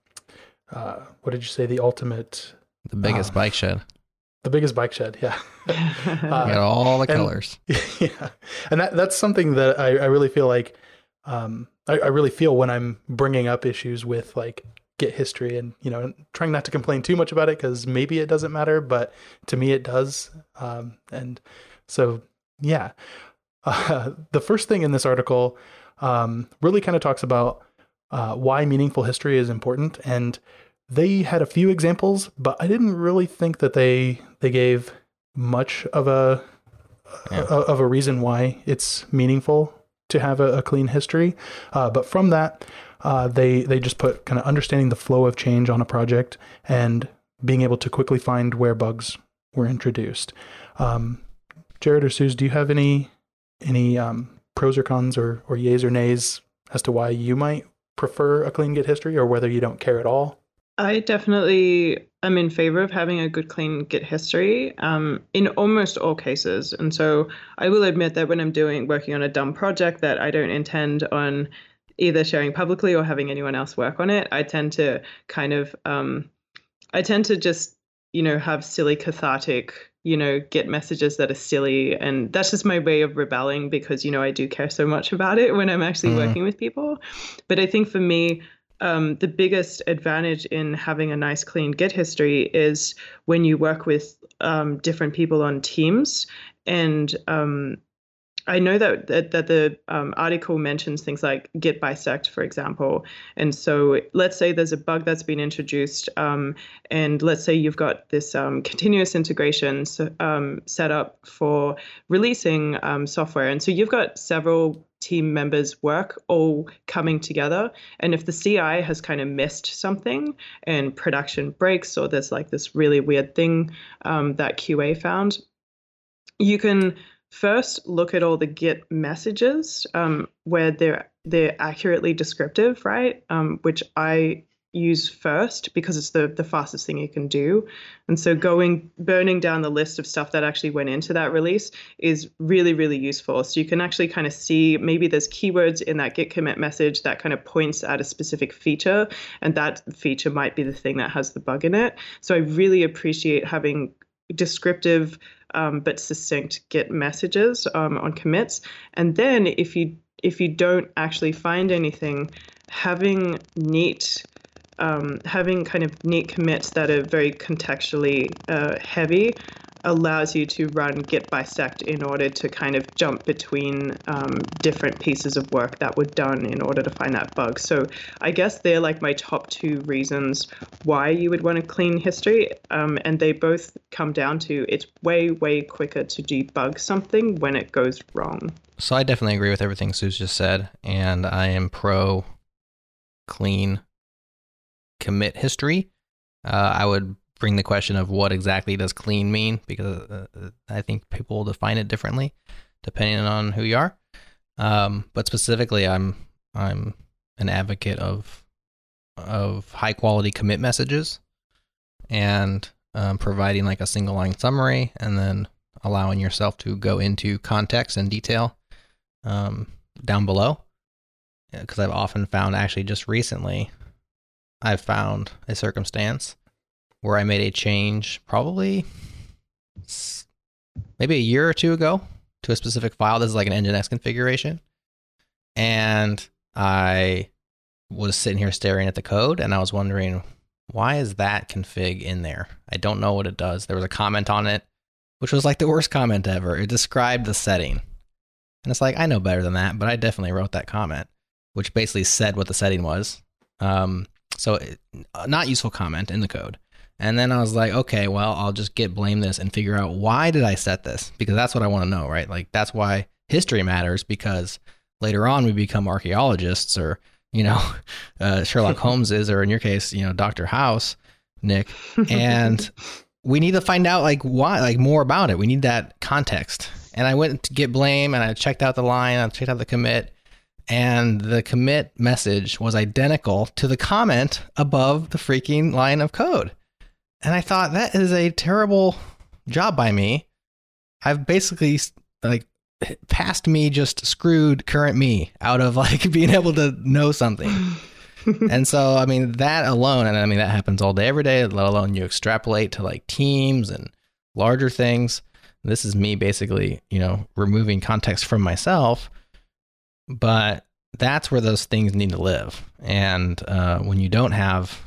uh, what did you say? The ultimate, The biggest Ah. bike shed. The biggest bike shed. Yeah. You Uh, got all the and- colors. yeah, and that that's something that I, I really feel like um, I, I really feel when I'm bringing up issues with like Git history, and you know, trying not to complain too much about it because maybe it doesn't matter, but to me it does. Um, and so, yeah, uh, the first thing in this article um, really kind of talks about uh, why meaningful history is important, and they had a few examples, but I didn't really think that they they gave much of a Yeah. o- of a reason why it's meaningful to have a, a clean history. Uh, but from that, uh, they they just put kind of understanding the flow of change on a project and being able to quickly find where bugs were introduced. Um, Jerod or Suz, do you have any any um, pros or cons or or yays or nays as to why you might prefer a clean Git history or whether you don't care at all? I definitely am in favor of having a good, clean Git history um, in almost all cases. And so I will admit that when I'm doing working on a dumb project that I don't intend on either sharing publicly or having anyone else work on it, I tend to kind of um, I tend to just you know have silly cathartic you know git messages that are silly and that's just my way of rebelling because you know I do care so much about it when I'm actually Mhm. working with people. But I think for me um, the biggest advantage in having a nice clean git history is when you work with um, different people on teams and um, I know that that, that the um, article mentions things like git bisect, for example. And so, let's say there's a bug that's been introduced, um, and let's say you've got this um, continuous integration s- um, set up for releasing um, software, and so you've got several team members' work all coming together. And if the CI has kind of missed something and production breaks, or there's like this really weird thing um, that QA found, you can first look at all the git messages um, where they're they're accurately descriptive right? Um, which i use first because it's the the fastest thing you can do. And so going burning down the list of stuff that actually went into that release is really really useful. So you can actually kind of see maybe there's keywords in that git commit message that kind of points at a specific feature and that feature might be the thing that has the bug in it. So i really appreciate having descriptive um, but succinct git messages um, on commits. And then if you if you don't actually find anything having neat um, having kind of neat commits that are very contextually uh, heavy allows you to run git bisect in order to kind of jump between um, different pieces of work that were done in order to find that bug. So I guess they're like my top two reasons why you would want to clean history, um, and they both come down to it's way way quicker to debug something when it goes wrong. So I definitely agree with everything Suz just said, and I am pro clean commit history. Uh, I would bring the question of what exactly does clean mean because uh, I think people will define it differently depending on who you are. Um, but specifically, I'm I'm an advocate of of high quality commit messages and um, providing like a single line summary and then allowing yourself to go into context and detail um, down below. Because I've often found, actually, just recently, I've found a circumstance where I made a change probably maybe a year or two ago to a specific file. This is like an Nginx configuration. And I was sitting here staring at the code and I was wondering why is that config in there? I don't know what it does. There was a comment on it, which was like the worst comment ever. It described the setting. And it's like, I know better than that, but I definitely wrote that comment, which basically said what the setting was. Um, so, it, not useful comment in the code. And then I was like, okay, well, I'll just git blame this and figure out why did I set this? Because that's what I want to know, right? Like that's why history matters because later on we become archaeologists or you know uh, Sherlock Holmes is, or in your case, you know Doctor House, Nick, and we need to find out like why, like more about it. We need that context. And I went to git blame and I checked out the line, I checked out the commit, and the commit message was identical to the comment above the freaking line of code. And I thought that is a terrible job by me. I've basically like past me just screwed current me out of like being able to know something. and so, I mean, that alone, and I mean, that happens all day, every day, let alone you extrapolate to like teams and larger things. This is me basically, you know, removing context from myself. But that's where those things need to live. And uh, when you don't have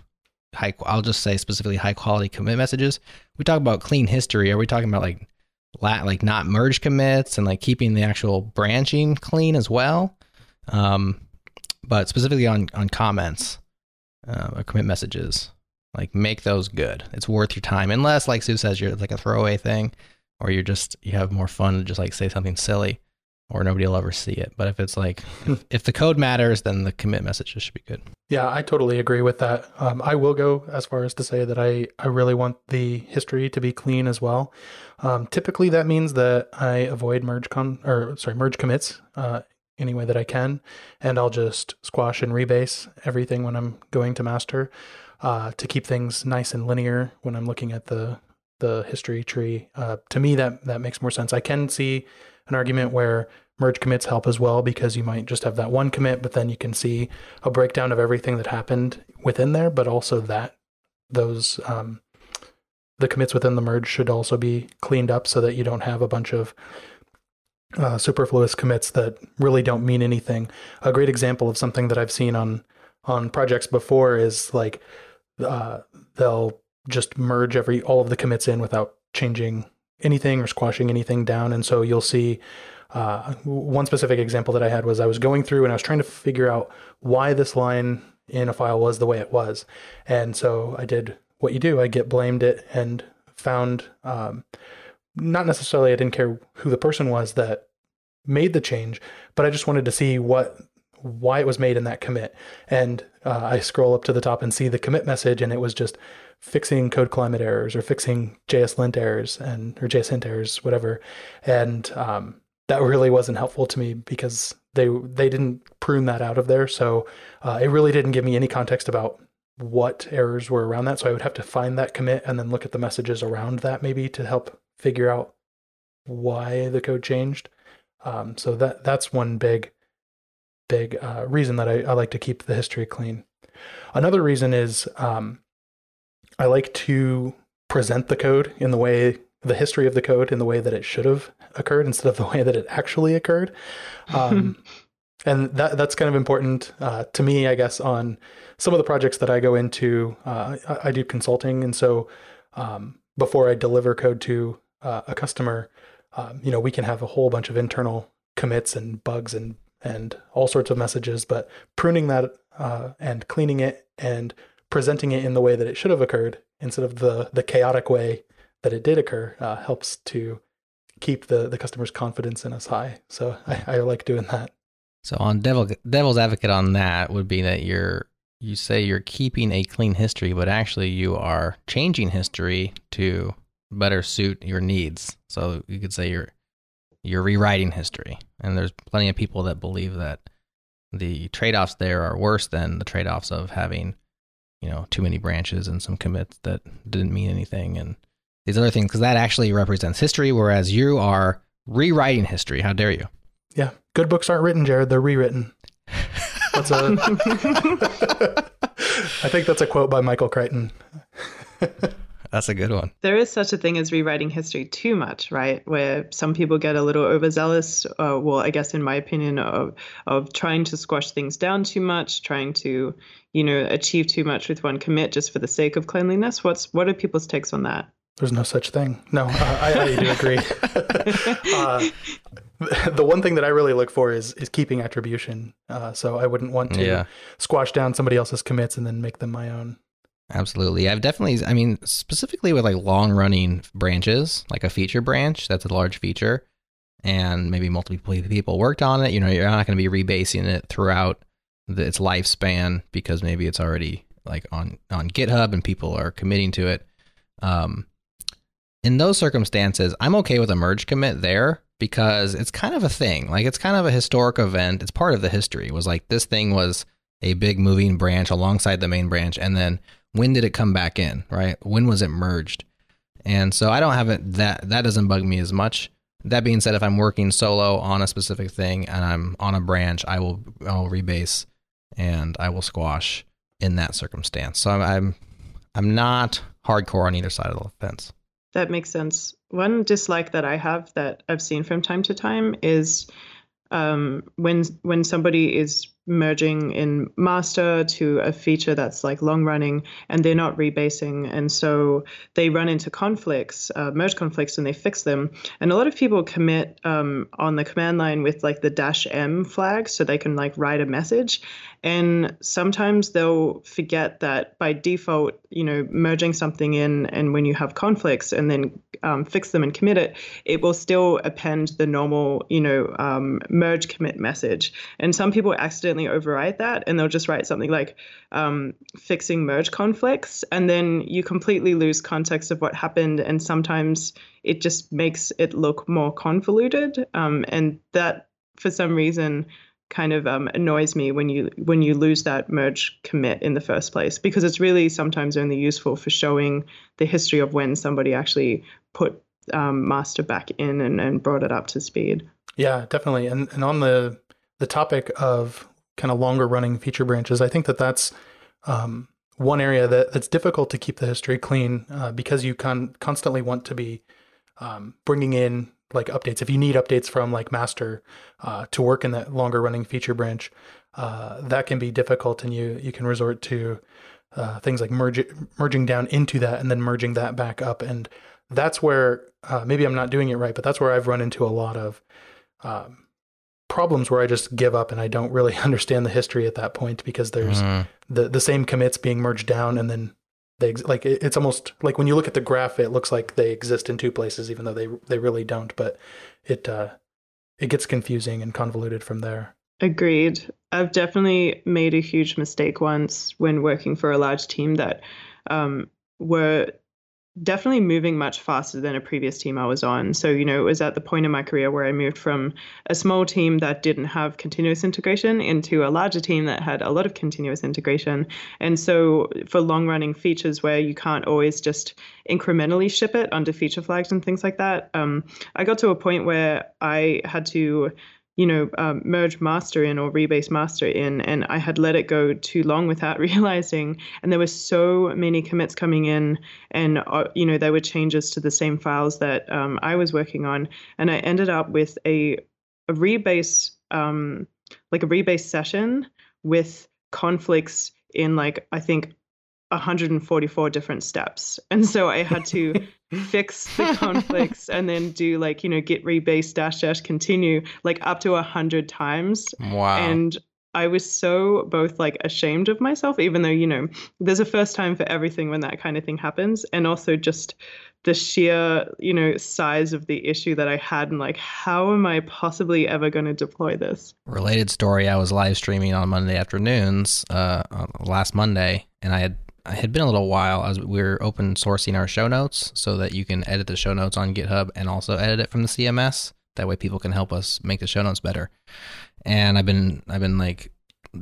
high, I'll just say specifically high quality commit messages, we talk about clean history. Are we talking about like like not merge commits and like keeping the actual branching clean as well. Um, but specifically on on comments uh, or commit messages, like make those good. It's worth your time, unless like Suz says you're like a throwaway thing, or you're just you have more fun to just like say something silly, or nobody will ever see it. But if it's like if, if the code matters, then the commit messages should be good. Yeah, I totally agree with that. Um, I will go as far as to say that I I really want the history to be clean as well. Um, typically, that means that I avoid merge con or sorry merge commits uh, any way that I can, and I'll just squash and rebase everything when I'm going to master uh, to keep things nice and linear when I'm looking at the the history tree. Uh, to me, that that makes more sense. I can see an argument where merge commits help as well because you might just have that one commit, but then you can see a breakdown of everything that happened within there, but also that those um, the commits within the merge should also be cleaned up so that you don't have a bunch of uh, superfluous commits that really don't mean anything. A great example of something that I've seen on on projects before is like uh, they'll just merge every all of the commits in without changing anything or squashing anything down, and so you'll see. Uh, one specific example that I had was I was going through and I was trying to figure out why this line in a file was the way it was, and so I did what you do. I git blamed it and found um, not necessarily I didn't care who the person was that made the change, but I just wanted to see what why it was made in that commit. And uh, I scroll up to the top and see the commit message, and it was just fixing Code Climate errors or fixing JSLint errors and or JSHint errors, whatever. And um, that really wasn't helpful to me because they they didn't prune that out of there. So uh, it really didn't give me any context about what errors were around that. So I would have to find that commit and then look at the messages around that maybe to help figure out why the code changed. Um, so that that's one big, big uh, reason that I, I, like to keep the history clean. Another reason is um, I like to present the code in the way the history of the code in the way that it should have occurred instead of the way that it actually occurred. Um, and that that's kind of important uh, to me, I guess, on some of the projects that I go into. Uh, I, I, do consulting, and so um, before I deliver code to uh, a customer, um, you know, we can have a whole bunch of internal commits and bugs and and all sorts of messages, but pruning that uh, and cleaning it and presenting it in the way that it should have occurred instead of the the chaotic way that it did occur uh, helps to keep the the customer's confidence in us high. So I, I like doing that. So on devil devil's advocate on that would be that you're you say you're keeping a clean history, but actually you are changing history to better suit your needs. So you could say you're you're rewriting history. And there's plenty of people that believe that the trade-offs there are worse than the trade-offs of having, you know, too many branches and some commits that didn't mean anything and these other things because that actually represents history whereas you are rewriting history. How dare you? Yeah. Good books aren't written, Jerod. They're rewritten. That's a. I think that's a quote by Michael Crichton. That's a good one. There is such a thing as rewriting history too much, right? Where some people get a little overzealous. Uh, well, I guess in my opinion, of of trying to squash things down too much, trying to, you know, achieve too much with one commit just for the sake of cleanliness. What's what are people's takes on that? There's no such thing. No, uh, I, I do agree. uh, the one thing that I really look for is is keeping attribution. Uh, so I wouldn't want to Yeah. squash down somebody else's commits and then make them my own. Absolutely. I've definitely, I mean, specifically with like long running branches, like a feature branch that's a large feature, and maybe multiple people worked on it. You know, you're not going to be rebasing it throughout the, its lifespan because maybe it's already like on on GitHub and people are committing to it. Um, in those circumstances, I'm okay with a merge commit there because it's kind of a thing. Like it's kind of a historic event. It's part of the history. It was like this thing was a big moving branch alongside the main branch, and then when did it come back in? Right? When was it merged? And so I don't have it that that doesn't bug me as much. That being said, if I'm working solo on a specific thing and I'm on a branch, I will I'll rebase and I will squash in that circumstance. So I'm I'm, I'm not hardcore on either side of the fence. That makes sense. One dislike that I have that I've seen from time to time is um, when when somebody is merging in master to a feature that's like long running and they're not rebasing and so they run into conflicts uh, merge conflicts and they fix them. And a lot of people commit um, on the command line with like the dash m flag so they can like write a message. And sometimes they'll forget that by default you know merging something in and when you have conflicts and then um, fix them and commit it it will still append the normal you know um, merge commit message. And some people accidentally overwrite that and they'll just write something like um, fixing merge conflicts and then you completely lose context of what happened and sometimes it just makes it look more convoluted um, and that for some reason kind of um, annoys me when you when you lose that merge commit in the first place because it's really sometimes only useful for showing the history of when somebody actually put um, master back in and, and brought it up to speed. Yeah, definitely. And and on the the topic of kind of longer running feature branches, I think that that's um, one area that that's difficult to keep the history clean uh, because you con- constantly want to be um, bringing in like updates. If you need updates from like master uh, to work in that longer running feature branch, uh, that can be difficult, and you you can resort to uh, things like merge, merging down into that and then merging that back up. And that's where uh, maybe I'm not doing it right, but that's where I've run into a lot of um, problems where I just give up and I don't really understand the history at that point because there's Mm. the the same commits being merged down and then they ex- like it's almost like when you look at the graph, it looks like they exist in two places, even though they they really don't. But it uh, it gets confusing and convoluted from there. Agreed. I've definitely made a huge mistake once when working for a large team that um, were definitely moving much faster than a previous team I was on. So, you know, it was at the point in my career where I moved from a small team that didn't have continuous integration into a larger team that had a lot of continuous integration. And so, for long running features where you can't always just incrementally ship it under feature flags and things like that, um, I got to a point where I had to you know, um, merge master in or rebase master in, and I had let it go too long without realizing. And there were so many commits coming in, and uh, you know, there were changes to the same files that um, I was working on, and I ended up with a a rebase, um, like a rebase session with conflicts in like I think 144 different steps, and so I had to fix the conflicts and then do like you know git rebase dash dash continue like up to a hundred times Wow. and i was so both like ashamed of myself even though you know there's a first time for everything when that kind of thing happens and also just the sheer you know size of the issue that i had and like how am i possibly ever going to deploy this Related story. I was live streaming on Monday afternoons, uh, last Monday, and I had had been a little while as we are open sourcing our show notes so that you can edit the show notes on GitHub and also edit it from the CMS. That way, people can help us make the show notes better. And I've been I've been like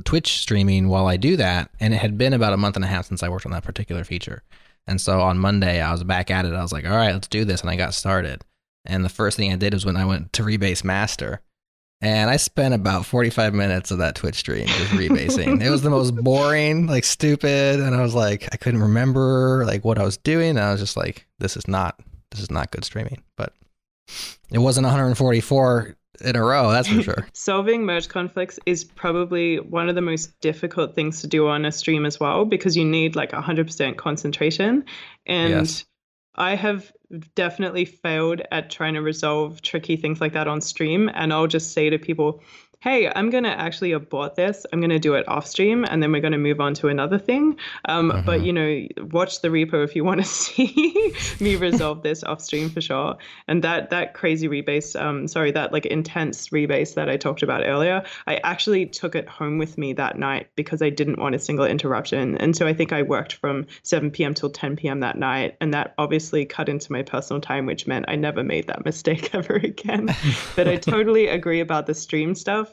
Twitch streaming while I do that, and it had been about a month and a half since I worked on that particular feature. And so on Monday, I was back at it. I was like, all right, let's do this, and I got started. And the first thing I did was when I went to rebase master, And I spent about 45 minutes of that Twitch stream just rebasing. it was the most boring, like stupid. And I was like, I couldn't remember like what I was doing. And I was just like, this is not, this is not good streaming. But it wasn't 144 in a row, that's for sure. Solving merge conflicts is probably one of the most difficult things to do on a stream as well because you need like 100% concentration. And yes. I have definitely failed at trying to resolve tricky things like that on stream. And I'll just say to people, hey, I'm going to actually abort this. I'm going to do it off stream and then we're going to move on to another thing. Um, uh-huh. But, you know, watch the repo if you want to see me resolve this off stream for sure. And that, that crazy rebase, um, sorry, that like intense rebase that I talked about earlier, I actually took it home with me that night because I didn't want a single interruption. And so I think I worked from 7 p.m. till 10 p.m. that night. And that obviously cut into my personal time, which meant I never made that mistake ever again. but I totally agree about the stream stuff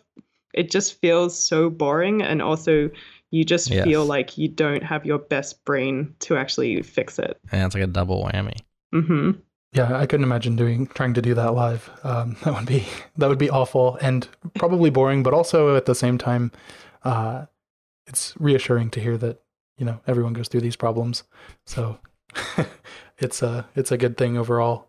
it just feels so boring and also you just yes. feel like you don't have your best brain to actually fix it. And it's like a double whammy. Mm-hmm. Yeah, I couldn't imagine doing trying to do that live. Um, that would be that would be awful and probably boring, but also at the same time, uh, it's reassuring to hear that you know everyone goes through these problems. So it's a it's a good thing overall.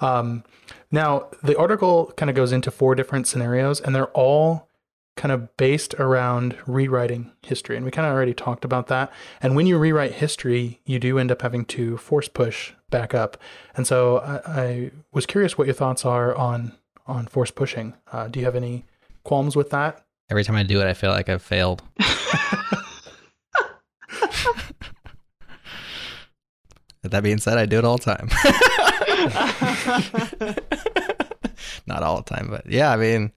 Um, now the article kind of goes into four different scenarios, and they're all kind of based around rewriting history. And we kind of already talked about that. And when you rewrite history, you do end up having to force push back up. And so I, I was curious what your thoughts are on on force pushing. Uh, do you have any qualms with that? Every time I do it, I feel like I've failed. that being said, I do it all the time. Not all the time, but yeah, I mean,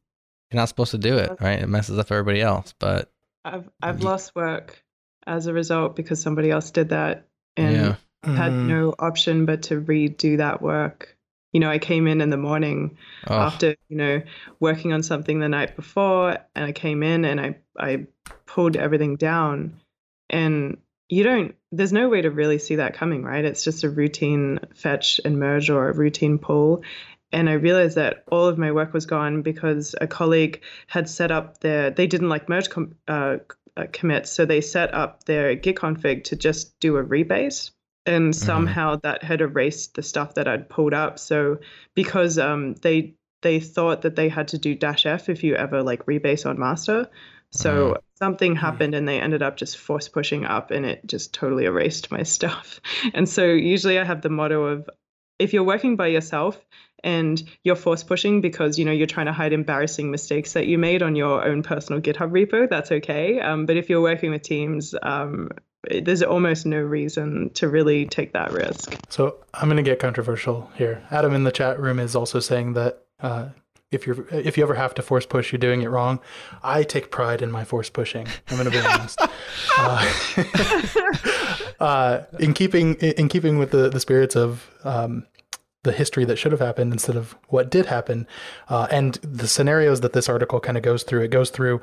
you're not supposed to do it, right? It messes up everybody else. But I've I've you, lost work as a result because somebody else did that and yeah. had mm. no option but to redo that work. You know, I came in in the morning oh. after you know working on something the night before, and I came in and I I pulled everything down, and you don't there's no way to really see that coming right it's just a routine fetch and merge or a routine pull and I realized that all of my work was gone because a colleague had set up their they didn't like merge com, uh, uh commits, so they set up their git config to just do a rebase, and mm-hmm. somehow that had erased the stuff that I'd pulled up. So because um, they they thought that they had to do dash f if you ever like rebase on master. So mm-hmm. Something happened and they ended up just force pushing up and it just totally erased my stuff. And so usually I have the motto of if you're working by yourself, and you're force pushing because you know you're trying to hide embarrassing mistakes that you made on your own personal GitHub repo, that's okay. Um, but if you're working with teams, um, there's almost no reason to really take that risk. So I'm going to get controversial here. Adam in the chat room is also saying that. Uh, if you're if you ever have to force push, you're doing it wrong. I take pride in my force pushing. I'm going to be honest. Uh, uh, in keeping in keeping with the the spirits of um, the history that should have happened instead of what did happen. Uh, and the scenarios that this article kind of goes through, it goes through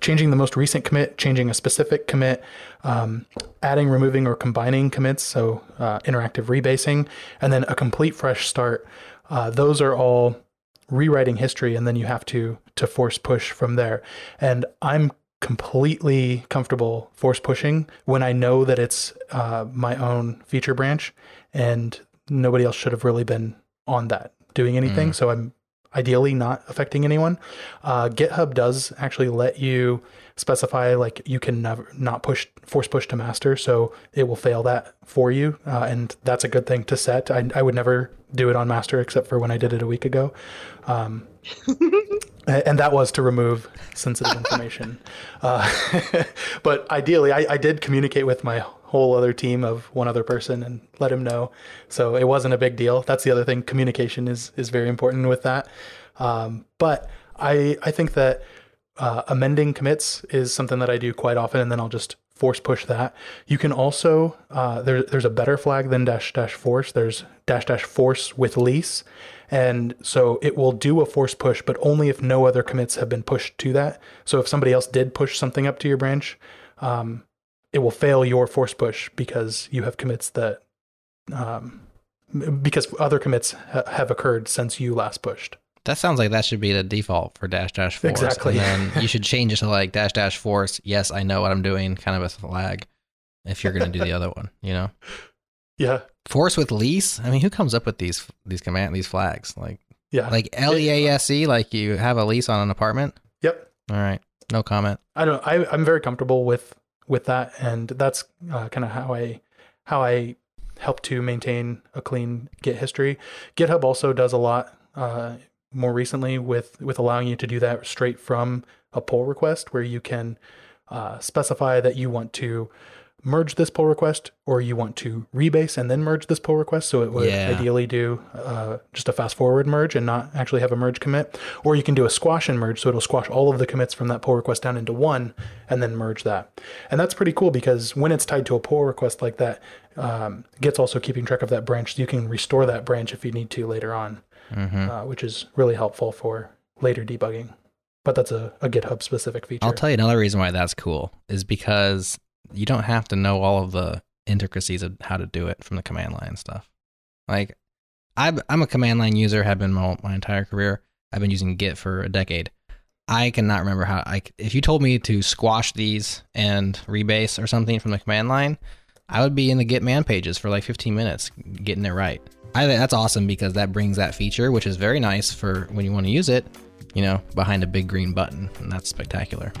changing the most recent commit, changing a specific commit, um, adding, removing, or combining commits, so uh, interactive rebasing, and then a complete fresh start. Uh, those are all rewriting history, and then you have to to force push from there. And I'm completely comfortable force pushing when I know that it's uh, my own feature branch and nobody else should have really been on that doing anything. Mm. So I'm ideally not affecting anyone. Uh, GitHub does actually let you specify like you can never not push force push to master, so it will fail that for you, uh, and that's a good thing to set. I, I would never do it on master except for when I did it a week ago, um, and that was to remove sensitive information. Uh, but ideally, I, I did communicate with my whole other team of one other person and let him know. So it wasn't a big deal. That's the other thing. Communication is is very important with that. Um, but I I think that uh, amending commits is something that I do quite often, and then I'll just force push that. You can also uh, there, there's a better flag than dash dash force. There's dash dash force with lease, and so it will do a force push, but only if no other commits have been pushed to that. So if somebody else did push something up to your branch, um, it will fail your force push because you have commits that um, because other commits ha- have occurred since you last pushed. That sounds like that should be the default for dash dash force. Exactly. And then you should change it to like dash dash force. Yes, I know what I'm doing. Kind of a flag. If you're gonna do the other one, you know, Yeah. force with lease. I mean, who comes up with these these command these flags? Like Yeah. like L E A S E. Like you have a lease on an apartment. yep. All right, no comment. I don't. I, I'm very comfortable with with that, and that's uh, kind of how I how I help to maintain a clean Git history. GitHub also does a lot uh, more recently with with allowing you to do that straight from a pull request, where you can uh, specify that you want to merge this pull request or you want to rebase and then merge this pull request. So it would Yeah. ideally do uh, just a fast forward merge and not actually have a merge commit. Or you can do a squash and merge. So it'll squash all of the commits from that pull request down into one and then merge that. And that's pretty cool because when it's tied to a pull request like that um, git's also keeping track of that branch. So you can restore that branch if you need to later on Mm-hmm. uh, which is really helpful for later debugging but that's a, a github specific feature I'll tell you another reason why that's cool is because you don't have to know all of the intricacies of how to do it from the command line stuff. Like, I'm I'm a command line user, have been my, my entire career. I've been using Git for a decade. I cannot remember how. I if you told me to squash these and rebase or something from the command line, I would be in the Git man pages for like 15 minutes getting it right. I think that's awesome because that brings that feature, which is very nice for when you want to use it. You know, behind a big green button, and that's spectacular.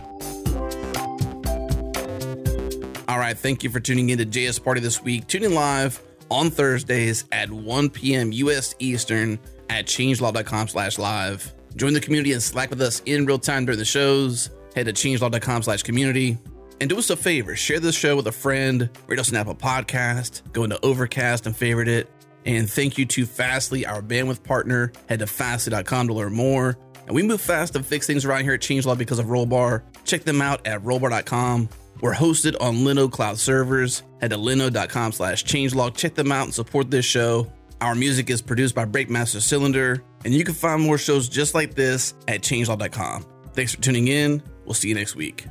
All right, thank you for tuning in to JS Party this week. Tune in live on Thursdays at 1 p.m. U.S. Eastern at changelog.com slash live. Join the community and Slack with us in real time during the shows. Head to changelog.com slash community. And do us a favor, share this show with a friend, rate us an Apple podcast, go into Overcast and favorite it. And thank you to Fastly, our bandwidth partner. Head to fastly.com to learn more. And we move fast to fix things around here at Changelog because of Rollbar. Check them out at rollbar.com. We're hosted on Linode Cloud servers. Head to linode.com slash changelog. Check them out and support this show. Our music is produced by Breakmaster Cylinder, and you can find more shows just like this at changelog.com. Thanks for tuning in. We'll see you next week.